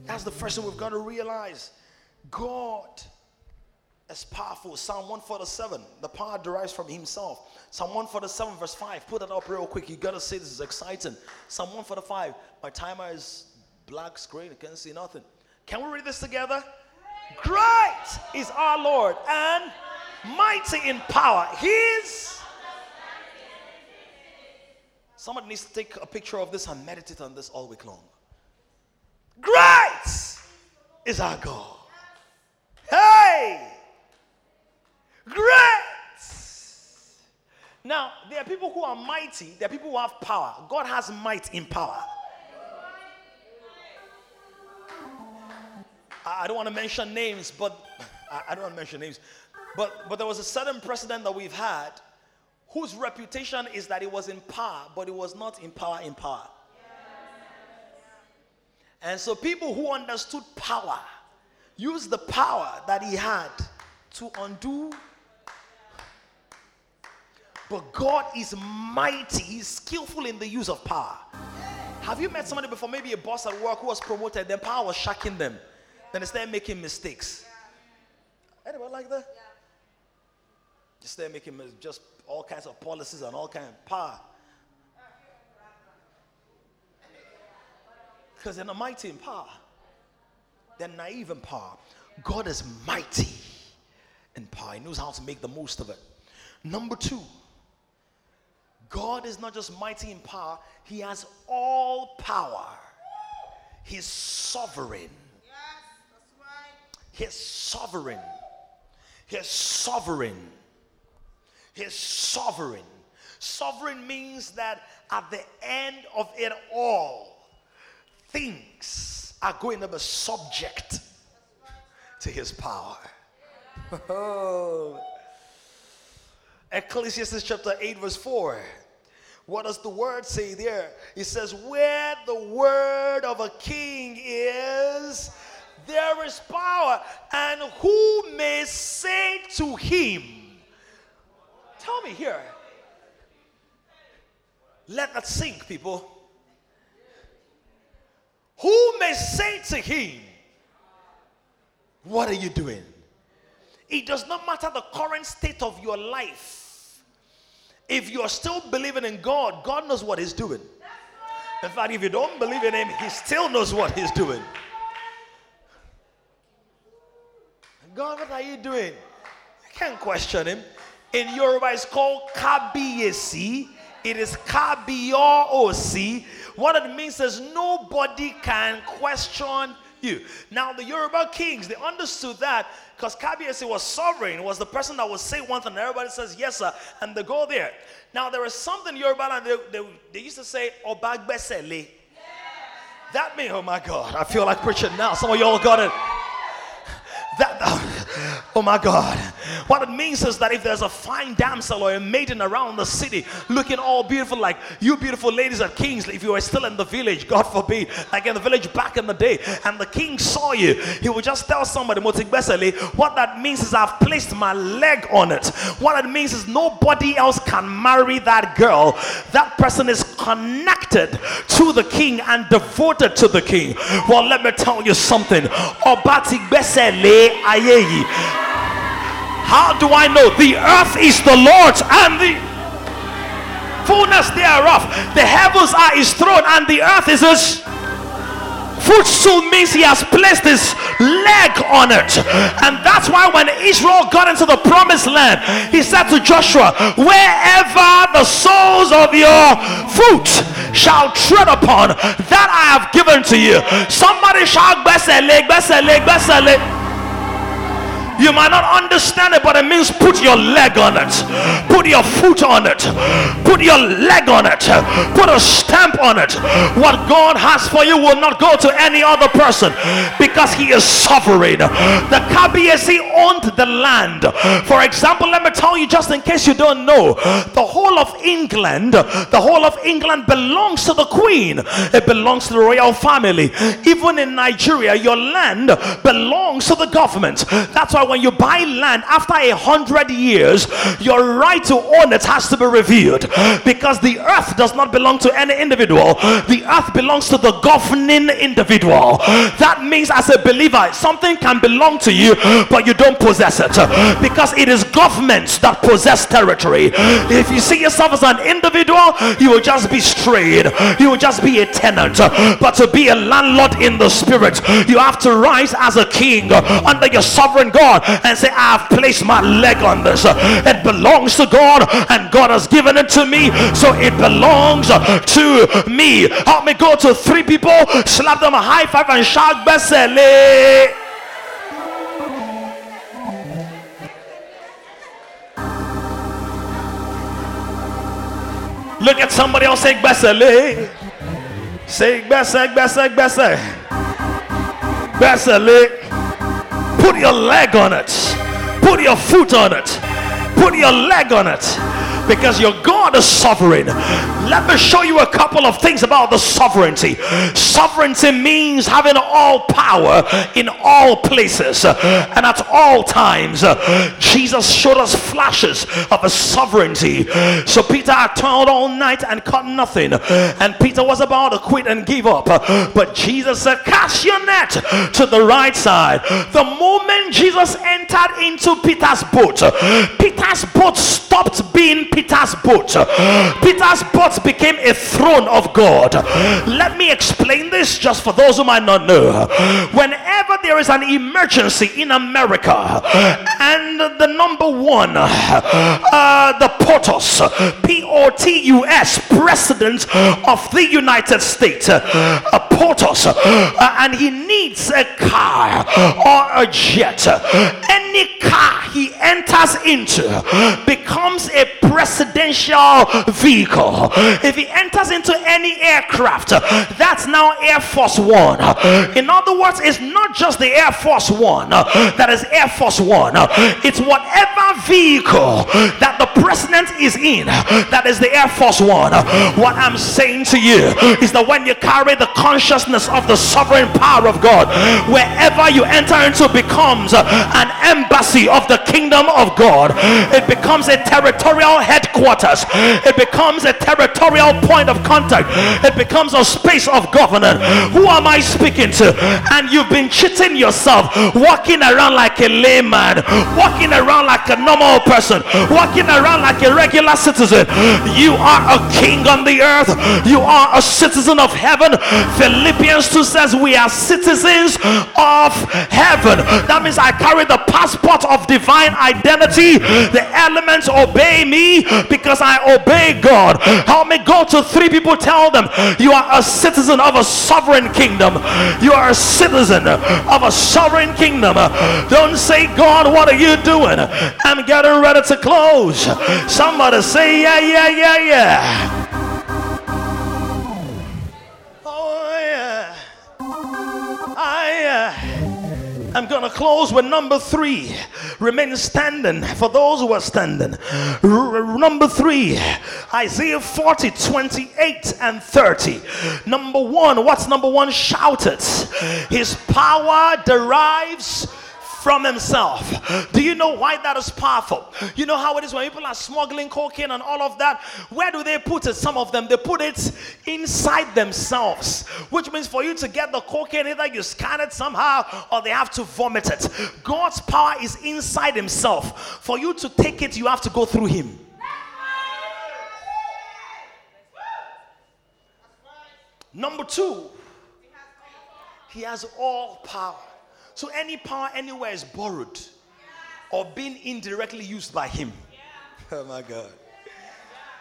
That's the first thing we've got to realize. God is powerful. Psalm 147. The power derives from Himself. Psalm 147, verse 5. Put that up real quick. You got to see this is exciting. Psalm 145. My timer is black screen. I can't see nothing. Can we read this together? Great is our Lord and mighty in power. His. Somebody needs to take a picture of this and meditate on this all week long. Great is our God. Hey! Great! Now, there are people who are mighty, there are people who have power. God has might in power. I don't want to mention names, but I don't want to mention names. But, but there was a certain president that we've had whose reputation is that he was in power, but he was not in power in power. And so people who understood power used the power that he had to undo. But God is mighty, He's skillful in the use of power. Have you met somebody before, maybe a boss at work who was promoted, then power was shocking them? Then they start making mistakes. Anybody like that? Yeah. Just start making just all kinds of policies and all kinds of power. Because they're not mighty in power. They're naive in power. God is mighty in power. He knows how to make the most of it. Number two, God is not just mighty in power, He has all power. He's sovereign. He's sovereign. He's sovereign. He's sovereign. Sovereign means that at the end of it all, things are going to be subject to his power. Ecclesiastes chapter 8, verse 4. What does the word say there? It says, Where the word of a king is, there is power. And who may say to him, Tell me here. Let that sink, people. Who may say to him, What are you doing? It does not matter the current state of your life. If you're still believing in God, God knows what He's doing. In fact, if you don't believe in Him, He still knows what He's doing. God, what are you doing? You can't question him. In Yoruba, it's called kabiyesi. It is kabiyo What it means is nobody can question you. Now, the Yoruba kings, they understood that because kabiyesi was sovereign, was the person that would say one thing, and everybody says, yes, sir, and they go there. Now, there is something Yoruba, and they, they, they used to say, obagbesele. That means, oh my God, I feel like preaching now. Some of y'all got it. That, oh my God. What it means is that if there's a fine damsel or a maiden around the city looking all beautiful, like you beautiful ladies at Kings, if you were still in the village, God forbid, like in the village back in the day, and the king saw you, he would just tell somebody, what that means is I've placed my leg on it. What it means is nobody else can marry that girl. That person is connected to the king and devoted to the king. Well, let me tell you something. How do I know? The earth is the Lord's and the fullness thereof. The heavens are his throne and the earth is his Footstool means he has placed his leg on it. And that's why when Israel got into the promised land, he said to Joshua, Wherever the soles of your foot shall tread upon, that I have given to you. Somebody shout, Besele, Besele, Besele. You might not understand it, but it means put your leg on it, put your foot on it, put your leg on it, put a stamp on it. What God has for you will not go to any other person because He is sovereign. The Kabiyesi owned the land. For example, let me tell you, just in case you don't know, the whole of England, the whole of England belongs to the Queen, it belongs to the royal family. Even in Nigeria, your land belongs to the government. That's why when you buy land after a hundred years, your right to own it has to be reviewed because the earth does not belong to any individual, the earth belongs to the governing individual. That means, as a believer, something can belong to you, but you don't possess it because it is governments that possess territory. If you see yourself as an individual, you will just be strayed, you will just be a tenant. But to be a landlord in the spirit, you have to rise as a king under your sovereign God God and say, I've placed my leg on this. It belongs to God and God has given it to me. So it belongs to me. Help me go to three people, slap them a high five and shout, Besele. Look at somebody else say Besele. Say Bese, Bese, Bese. Besele. Put your leg on it. Put your foot on it. Put your leg on it because your God is sovereign. Let me show you a couple of things about the sovereignty. Sovereignty means having all power in all places and at all times. Jesus showed us flashes of a sovereignty. So Peter had toiled all night and caught nothing, and Peter was about to quit and give up. But Jesus said, Cast your net to the right side. The moment Jesus entered into Peter's boat, Peter's boat stopped being Peter's boat. Peter's boat became a throne of God. Let me explain this just for those who might not know. Whenever there is an emergency in America, and the number one, uh, the POTUS, P O T U S, president of the United States, uh, POTUS, uh, and he needs a car or a jet, any car he enters into becomes a presidential vehicle. If he enters into any aircraft, that's now Air Force One. In other words, it's not just the Air Force One that is Air Force One, it's whatever vehicle that the president is in that is the Air Force One. What I'm saying to you is that when you carry the consciousness of the sovereign power of God, wherever you enter into becomes an embassy of the kingdom of God, it becomes a territorial headquarters, it becomes a territorial point of contact, it becomes a space of governance. Who am I speaking to? And you've been cheating yourself, walking around like a layman, walking around like a normal person, walking around like a regular citizen. You are a king on the earth, you are a citizen of heaven. Philippians 2 says, We are citizens of heaven. That means I carry the passport of divine identity. The elements obey me because I obey God. Help me go to three people, tell them you are a citizen of a sovereign kingdom. You are a citizen of a sovereign kingdom. Don't say, God, what are you doing? I'm getting ready to close. Somebody say, Yeah, yeah, yeah, yeah. I'm going to close with number three. Remain standing for those who are standing. R- number three, Isaiah 40, 28 and 30. Number one, what's number one? Shout it. His power derives from himself. Do you know why that is powerful? You know how it is when people are smuggling cocaine and all of that? Where do they put it? Some of them, they put it inside themselves, which means for you to get the cocaine, either you scan it somehow or they have to vomit it. God's power is inside himself. For you to take it, you have to go through him. Number two, He has all power. So any power anywhere is borrowed or being indirectly used by him. Oh my God.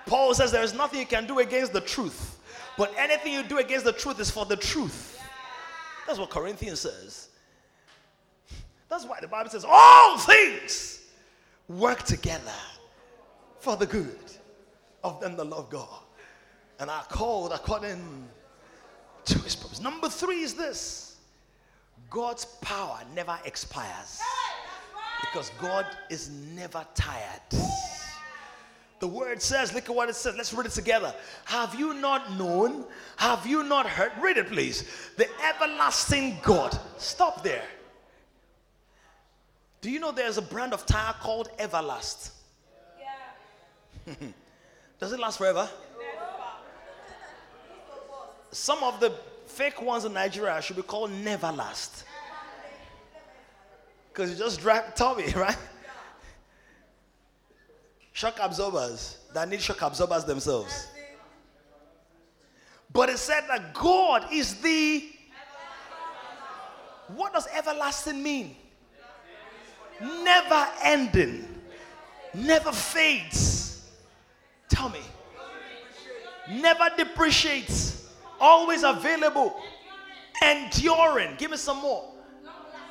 Paul says there is nothing you can do against the truth, but anything you do against the truth is for the truth. That's what Corinthians says. That's why the Bible says all things work together for the good of them that love God and are called according to his purpose. Number three is this God's power never expires because God is never tired. The word says, look at what it says. Let's read it together. Have you not known? Have you not heard? Read it, please. The everlasting God. Stop there. Do you know there's a brand of tire called Everlast? Yeah. Does it last forever? Some of the fake ones in Nigeria should be called never last. Because you just drag Tommy, right? Shock absorbers that need shock absorbers themselves. But it said that God is the. What does everlasting mean? Never ending, never fades. Tell me. Never depreciates, always available, enduring. Give me some more.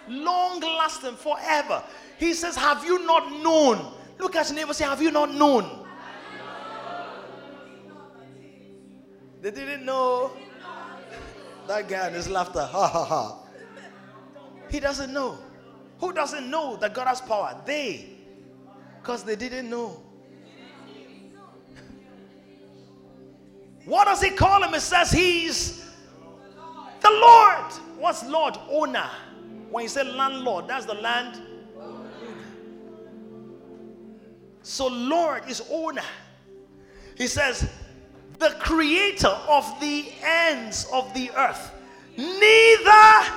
Long lasting forever. He says, Have you not known? Look at your neighbor say, Have you not known? They didn't know. That guy and his laughter. Ha ha ha. He doesn't know. Who doesn't know that God has power? They. Because they didn't know. What does he call him? It says he's the Lord. What's Lord? Owner. When you say landlord, that's the land. So, Lord is owner. He says, the creator of the ends of the earth. Neither.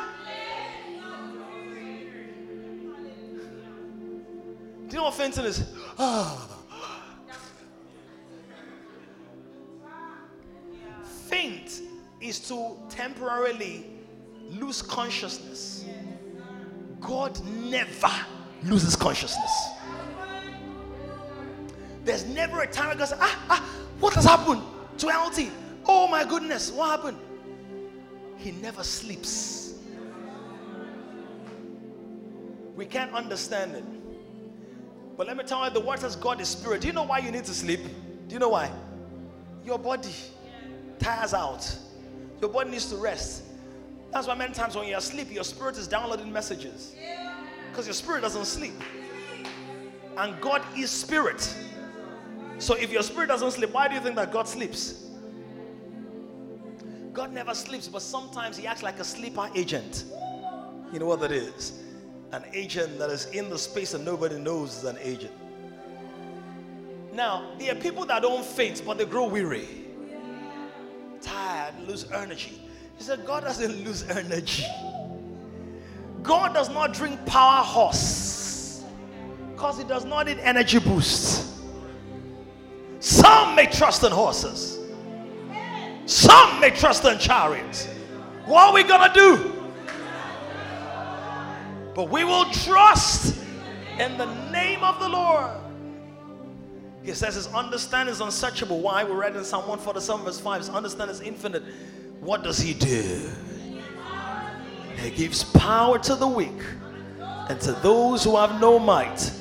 Do you know what fainting is? Ah. Faint is to temporarily lose consciousness. God never loses consciousness. There's never a time God says, ah, ah, what has happened to LT? Oh my goodness, what happened? He never sleeps. We can't understand it. But let me tell you, the word says God is spirit. Do you know why you need to sleep? Do you know why? Your body tires out. Your body needs to rest. That's why many times when you're asleep, your spirit is downloading messages. Because your spirit doesn't sleep. And God is spirit. So if your spirit doesn't sleep, why do you think that God sleeps? God never sleeps, but sometimes he acts like a sleeper agent. You know what that is? An agent that is in the space and nobody knows is an agent. Now, there are people that don't faint, but they grow weary, tired, lose energy. He said, God doesn't lose energy. God does not drink power horse because he does not need energy boost. Some may trust in horses, some may trust in chariots. What are we gonna do? But we will trust in the name of the Lord. He says his understanding is unsearchable. Why? We read in Psalm 147, verse 5. His understanding is infinite. What does he do? He gives power to the weak, and to those who have no might,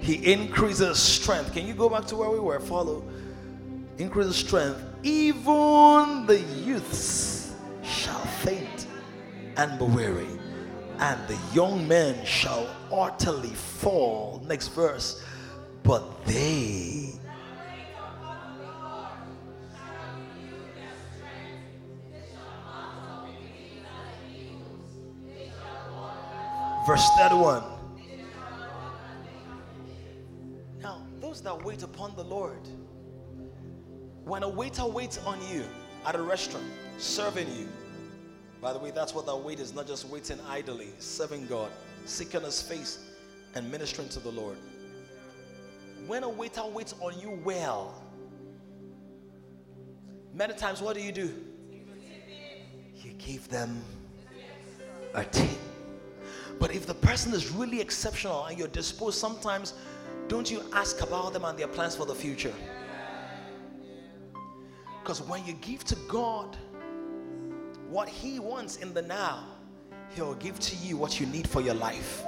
he increases strength. Can you go back to where we were? Follow. Increases strength. Even the youths shall faint and be weary, and the young men shall utterly fall. Next verse. But they verse 31. Now, those that wait upon the Lord, when a waiter waits on you at a restaurant, serving you, by the way, that's what that wait is not just waiting idly, serving God, seeking His face, and ministering to the Lord. When a waiter waits on you well, many times what do you do? You give them a team. But if the person is really exceptional and you're disposed, sometimes don't you ask about them and their plans for the future? Because when you give to God what He wants in the now, He'll give to you what you need for your life.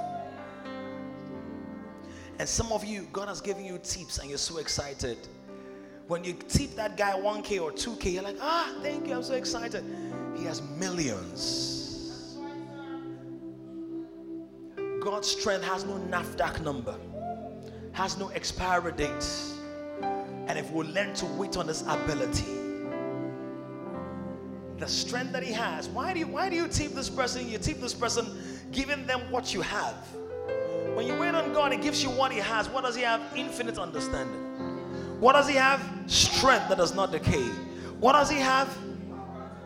And some of you, God has given you tips and you're so excited. When you tip that guy 1K or 2K, you're like, ah, thank you, I'm so excited. He has millions. God's strength has no NAFDAC number, has no expiry date. And if we learn to wait on His ability, the strength that He has, why do you why do you tip this person? You tip this person, giving them what you have. When you wait on God, He gives you what He has. What does He have? Infinite understanding. What does He have? Strength that does not decay. What does He have?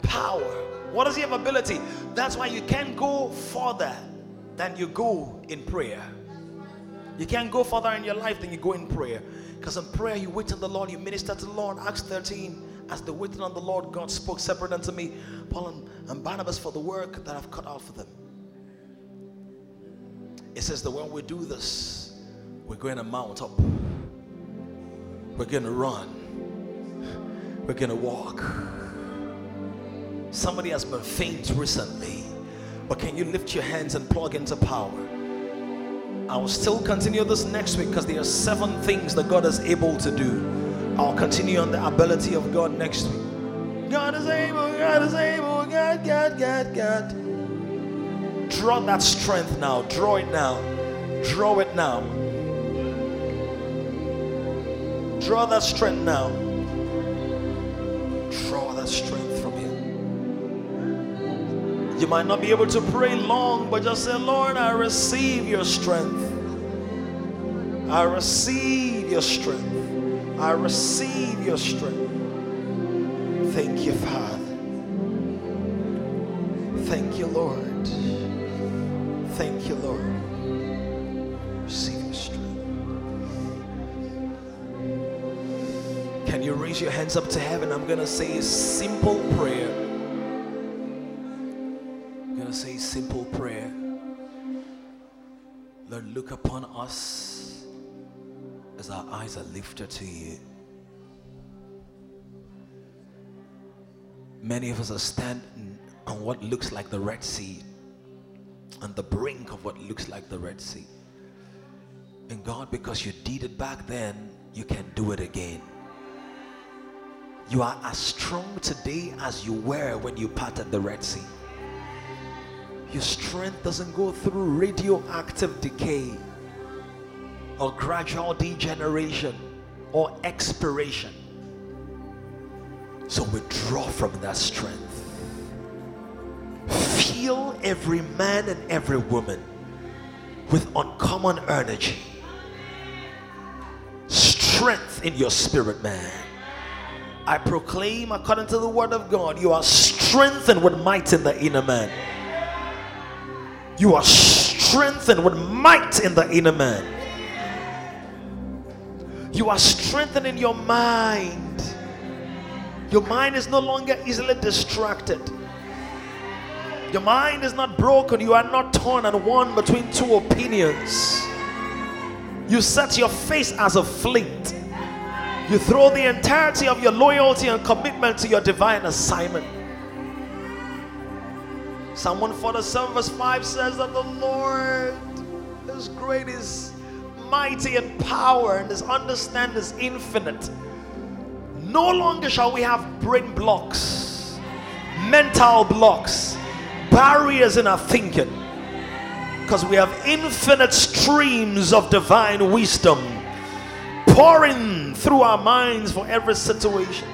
Power. What does He have? Ability. That's why you can't go further than you go in prayer. You can't go further in your life than you go in prayer. Because in prayer, you wait on the Lord, you minister to the Lord. Acts 13, as they waited on the Lord, God spoke separate unto me, Paul and Barnabas, for the work that I've cut out for them. It says that when we do this, we're going to mount up, we're going to run, we're going to walk. Somebody has been faint recently, but can you lift your hands and plug into power? I will still continue this next week because there are seven things that God is able to do. I'll continue on the ability of God next week. God is able, God is able, God, God, God, God. Draw that strength now. Draw it now. Draw it now. Draw that strength now. Draw that strength. You might not be able to pray long, but just say, Lord, I receive your strength. I receive your strength. I receive your strength. Thank you, Father. Thank you, Lord. Thank you, Lord. Receive your strength. Can you raise your hands up to heaven? I'm going to say a simple prayer. Simple prayer. Lord, look upon us as our eyes are lifted to you. Many of us are standing on what looks like the Red Sea, on the brink of what looks like the Red Sea. And God, because you did it back then, you can do it again. You are as strong today as you were when you parted the Red Sea. Your strength doesn't go through radioactive decay or gradual degeneration or expiration. So withdraw from that strength. Fill every man and every woman with uncommon energy, strength in your spirit, man. I proclaim, according to the word of God, you are strengthened with might in the inner man. You are strengthened with might in the inner man. You are strengthening your mind. Your mind is no longer easily distracted. Your mind is not broken. You are not torn and one between two opinions. You set your face as a flint. You throw the entirety of your loyalty and commitment to your divine assignment. Psalm 147 verse 5 says that the Lord is great, is mighty in power, and his understanding is infinite. No longer shall we have brain blocks, mental blocks, barriers in our thinking. Because we have infinite streams of divine wisdom pouring through our minds for every situation.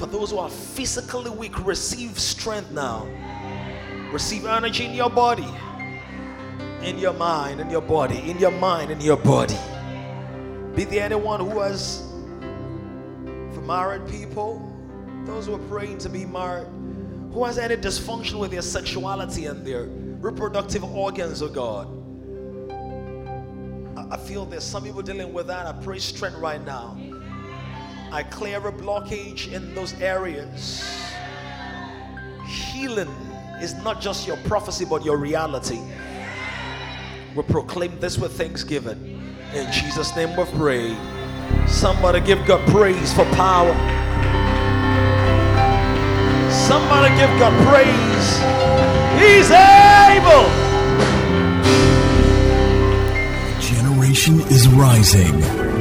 For those who are physically weak, receive strength now. Receive energy in your body, in your mind, in your body, in your mind, in your body. Be there anyone who has, for married people, those who are praying to be married, who has any dysfunction with their sexuality and their reproductive organs, oh God. I feel there's some people dealing with that. I pray strength right now. I clear a blockage in those areas. Healing is not just your prophecy, but your reality. We proclaim this with thanksgiving. In Jesus' name we pray. Somebody give God praise for power. Somebody give God praise. He's able. Generation is rising